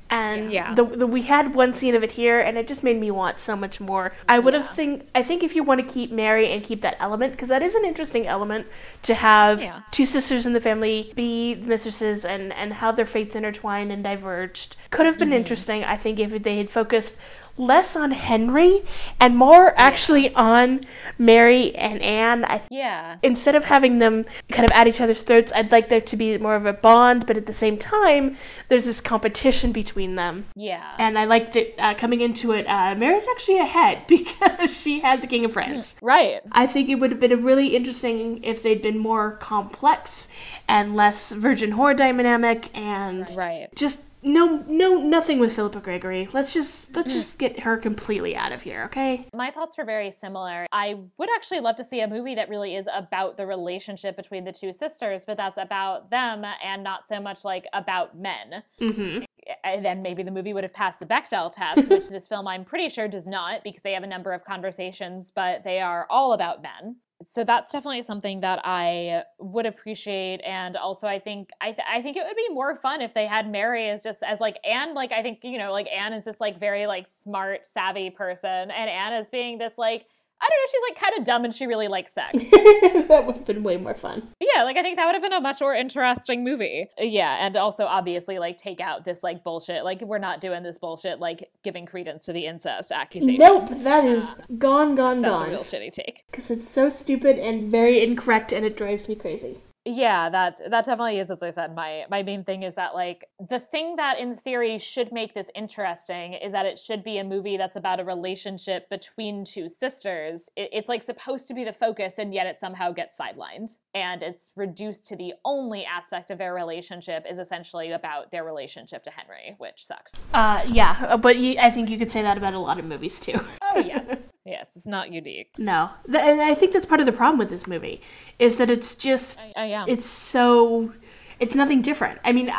And yeah. the, the we had one scene of it here, and it just made me want so much more. I would yeah. have think I think if you want to keep Mary and keep that element, because that is an interesting element to have yeah. two sisters in the family be mistresses and and how their fates intertwined and diverged, could have been mm-hmm. interesting. I think if they had focused less on Henry and more actually on Mary and Anne. I, yeah. Instead of having them kind of at each other's throats, I'd like there to be more of a bond, but at the same time, there's this competition between them. Yeah. And I like that uh, coming into it, uh, Mary's actually ahead because she had the King of France. Right. I think it would have been really interesting if they'd been more complex and less virgin whore dynamic and right. just no no nothing with Philippa Gregory. Let's just let's just get her completely out of here, okay? My thoughts were very similar. I would actually love to see a movie that really is about the relationship between the two sisters, but that's about them and not so much like about men. Mm-hmm. And then maybe the movie would have passed the Bechdel test, which this film I'm pretty sure does not because they have a number of conversations, but they are all about men so that's definitely something that I would appreciate, and also I think I th- I think it would be more fun if they had Mary as just as like Anne, like I think you know like Anne is this like very like smart savvy person, and Anne is being this like I don't know, she's like kind of dumb and she really likes sex. that would have been way more fun. Yeah, like I think that would have been a much more interesting movie. Yeah, and also obviously like take out this like bullshit. Like we're not doing this bullshit like giving credence to the incest accusation. Nope, that is ah, gone, gone, That's gone. That's a real shitty take. Because it's so stupid and very incorrect and it drives me crazy yeah that that definitely is as i said my my main thing is that like the thing that in theory should make this interesting is that it should be a movie that's about a relationship between two sisters. It, it's like supposed to be the focus and yet it somehow gets sidelined. And it's reduced to the only aspect of their relationship is essentially about their relationship to henry which sucks. Uh yeah but you, i think you could say that about a lot of movies too. Oh yes yes it's not unique no and i think that's part of the problem with this movie is that it's just I, I, yeah. it's so it's nothing different. I mean,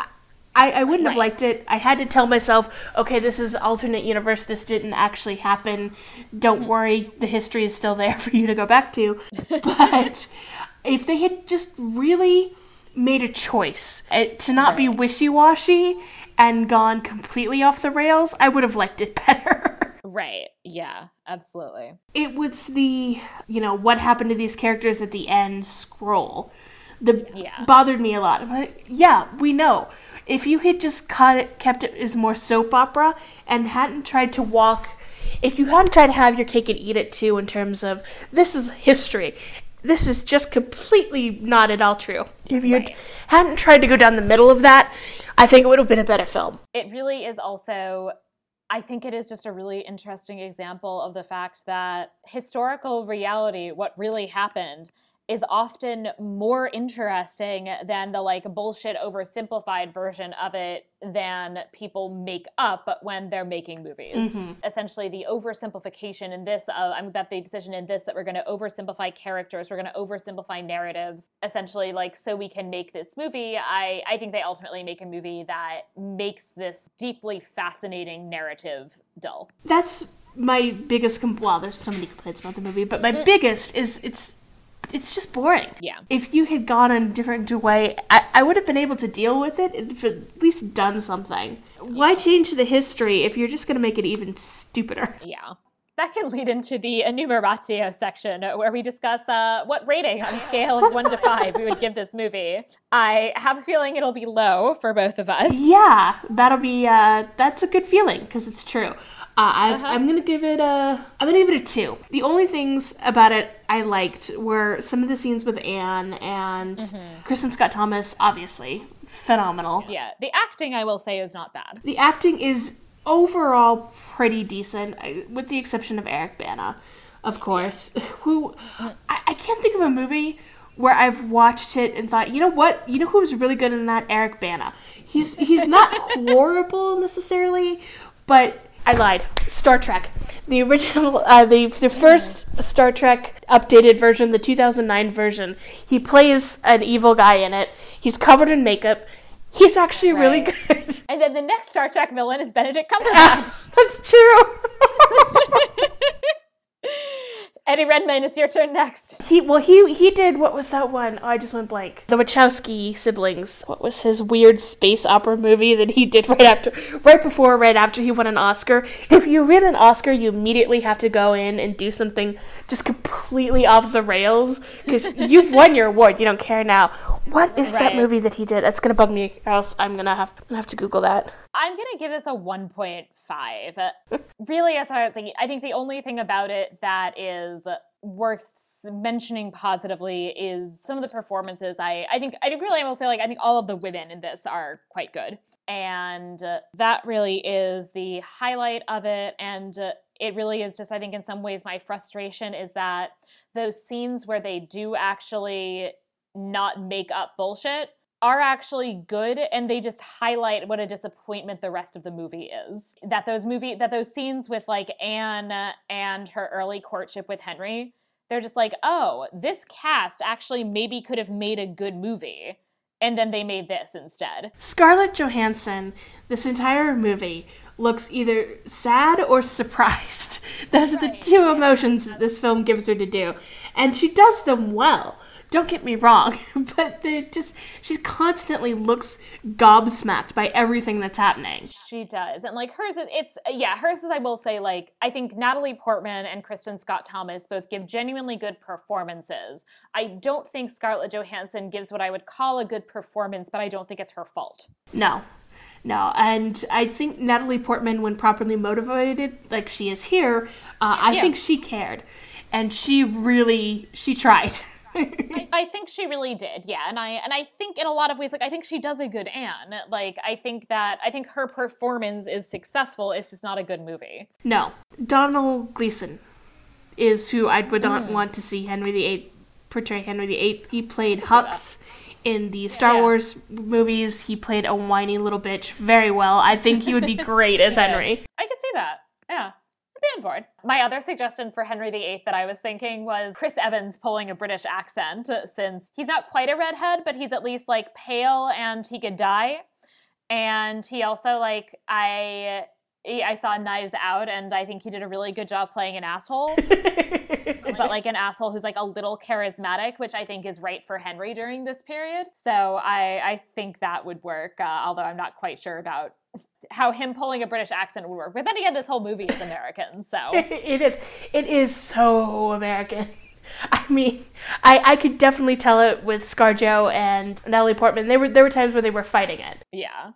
I, I wouldn't right. have liked it. I had to tell myself, okay, this is alternate universe. This didn't actually happen. Don't mm-hmm. worry, the history is still there for you to go back to. But if they had just really made a choice uh, to not right. be wishy washy and gone completely off the rails, I would have liked it better. Right. Yeah, absolutely. It was the, you know, what happened to these characters at the end scroll. The yeah. bothered me a lot. I'm like, yeah, we know. If you had just cut it, kept it as more soap opera and hadn't tried to walk if you hadn't tried to have your cake and eat it too in terms of this is history this is just completely not at all true if you right. hadn't tried to go down the middle of that i think it would have been a better film it really is also I think it is just a really interesting example of the fact that historical reality, what really happened, is often more interesting than the like bullshit oversimplified version of it than people make up when they're making movies. Mm-hmm. Essentially, the oversimplification in this, uh, I mean, that the decision in this that we're going to oversimplify characters, we're going to oversimplify narratives, essentially, like so we can make this movie. I I think they ultimately make a movie that makes this deeply fascinating narrative dull. That's my biggest comp- well there's so many complaints about the movie but my mm. biggest is it's it's just boring. Yeah. If you had gone in a different way, I, I would have been able to deal with it and at least done something. Why change the history if you're just going to make it even stupider? Yeah. That can lead into the enumeratio section where we discuss uh, what rating on a scale of one to five we would give this movie. I have a feeling it'll be low for both of us. Yeah, that'll be, uh, that's a good feeling because it's true. Uh, i Uh-huh. I'm gonna give it a. I'm gonna give it a two. The only things about it I liked were some of the scenes with Anne and Mm-hmm. Kristin Scott Thomas. Obviously, phenomenal. Yeah, the acting I will say is not bad. The acting is overall pretty decent, with the exception of Eric Bana, of course. Who I, I can't think of a movie where I've watched it and thought, you know what, you know who was really good in that? Eric Bana. He's he's not horrible necessarily, but I lied. Star Trek. The original, uh, the the first Star Trek updated version, the 2009 version. He plays an evil guy in it. He's covered in makeup. He's actually really good. And then the next Star Trek villain is Benedict Cumberbatch. That's true. Eddie Redmayne, it's your turn next. he well he he did what was that one? Oh, I just went blank. The Wachowski siblings. What was his weird space opera movie that he did right after right before right after he won an Oscar? If you win an Oscar, you immediately have to go in and do something just completely off the rails because you've won your award. You don't care now. What is that movie that he did? That's gonna bug me. Or else I'm gonna have I'm gonna have to Google that. I'm gonna give this a 1.5. really, as I thinking, I think the only thing about it that is worth mentioning positively is some of the performances. I, I think, I think really, I will say, like, I think all of the women in this are quite good, and uh, that really is the highlight of it. And uh, it really is just, I think, in some ways, my frustration is that those scenes where they do actually not make up bullshit are actually good and they just highlight what a disappointment the rest of the movie is that those movie that those scenes with like anne and her early courtship with henry they're just like oh this cast actually maybe could have made a good movie and then they made this instead Scarlett Johansson, this entire movie, looks either sad or surprised. Those are the two emotions that this film gives her to do. And she does them well. Don't get me wrong, but they're just she constantly looks gobsmacked by everything that's happening. She does. And like hers is it's yeah, hers is I will say like I think Natalie Portman and Kristin Scott Thomas both give genuinely good performances. I don't think Scarlett Johansson gives what I would call a good performance, but I don't think it's her fault. No. No, and I think Natalie Portman, when properly motivated, like she is here, uh, I Yeah. think she cared, and she really she tried. I, I think she really did, yeah, and I and I think in a lot of ways, like I think she does a good Anne. Like I think that I think her performance is successful. It's just not a good movie. No, Domhnall Gleeson is who I would not mm. want to see Henry VIII portray Henry VIII. He played Hux in the Star Yeah. Wars movies. He played a whiny little bitch very well. I think he would be great as Henry. I could see that. Yeah. Be on board. My other suggestion for Henry VIII that I was thinking was Chris Evans pulling a British accent, since he's not quite a redhead, but he's at least like pale and he could die. And he also like I I saw Knives Out, and I think he did a really good job playing an asshole, but like an asshole who's like a little charismatic, which I think is right for Henry during this period. So I I think that would work, uh, although I'm not quite sure about how him pulling a British accent would work. But then again, this whole movie is American, so it is. It is so American. I mean, I, I could definitely tell it with ScarJo and Natalie Portman. There were there were times where they were fighting it. yeah.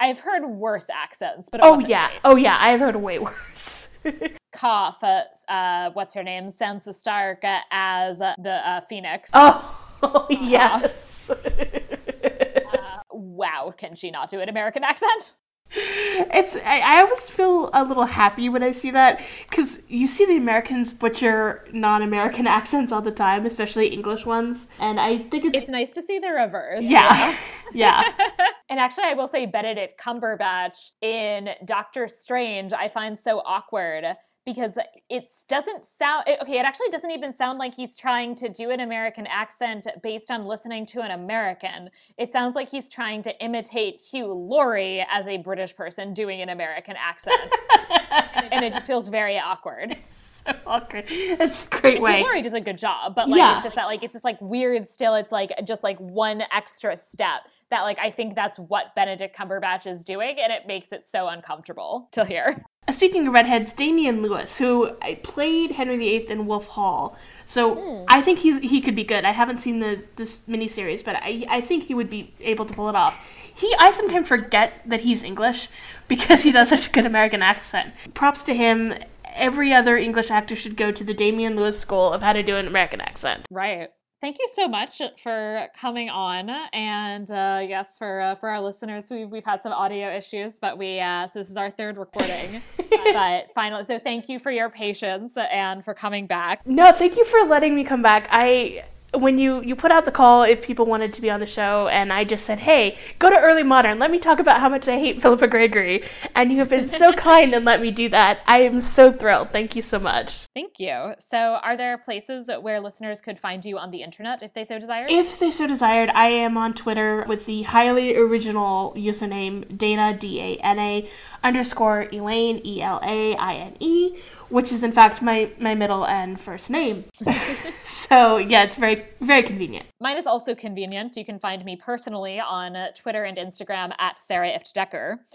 I've heard worse accents, but Oh yeah, great. oh yeah. I've heard way worse. Cough, uh, uh, what's her name? Sansa Stark uh, as uh, the uh, Phoenix. oh yes. Wow, can she not do an American accent? It's I, I always feel a little happy when I see that because you see the Americans butcher non-American accents all the time, especially English ones, and I think it's, It's nice to see the reverse. yeah, yeah. And actually, I will say Benedict Cumberbatch in Doctor Strange, I find so awkward because it doesn't sound okay. It actually doesn't even sound like he's trying to do an American accent based on listening to an American. It sounds like he's trying to imitate Hugh Laurie as a British person doing an American accent, and it just feels very awkward. so awkward. It's a great way. Hugh Laurie does a good job, but like Yeah. it's just that like it's just like weird. Still, it's like just like one extra step that like I think that's what Benedict Cumberbatch is doing, and it makes it so uncomfortable to hear. Uh, Speaking of redheads, Damian Lewis, who played Henry VIII in Wolf Hall. So I think he's, he could be good. I haven't seen the this miniseries, but I, I think he would be able to pull it off. He I sometimes forget that he's English because he does such a good American accent. Props to him. Every other English actor should go to the Damian Lewis School of how to do an American accent. Right. Thank you so much for coming on, and uh, yes, for uh, for our listeners, we've we've had some audio issues, but we uh, so this is our third recording, but finally, so thank you for your patience and for coming back. No, thank you for letting me come back. I when you you put out the call if people wanted to be on the show and I just said, "Hey, go to early modern. Let me talk about how much I hate Philippa Gregory." And you have been so kind and let me do that. I am so thrilled. Thank you so much. Thank you. So, are there places where listeners could find you on the internet if they so desired If they so desired, I am on Twitter with the highly original username Dana D A N A underscore Elaine E L A I N E, which is in fact my my middle and first name. so yeah, it's very very convenient. Mine is also convenient. You can find me personally on uh, Twitter and Instagram at Sarah Ifft Decker.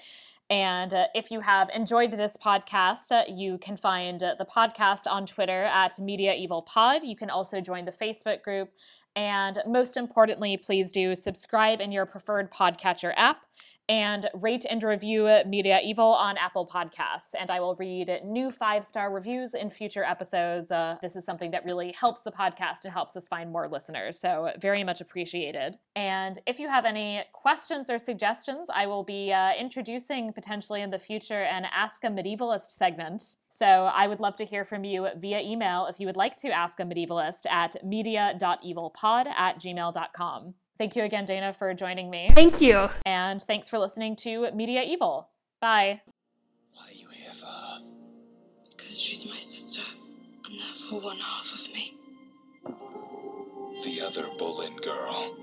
And uh, if you have enjoyed this podcast, uh, you can find uh, the podcast on Twitter at Media Evil Pod. You can also join the Facebook group. And most importantly, please do subscribe in your preferred podcatcher app and rate and review Media Evil on Apple Podcasts. And I will read new five star reviews in future episodes. Uh, this is something that really helps the podcast and helps us find more listeners. So, very much appreciated. And if you have any questions or suggestions, I will be uh, introducing potentially in the future an Ask a Medievalist segment. So, I would love to hear from you via email if you would like to ask a medievalist at media.evilpod at gmail.com. Thank you again, Dana, for joining me. Thank you. And thanks for listening to Media Evil. Bye. Why are you here for her? Because she's my sister, and therefore one half of me. The other Boleyn girl.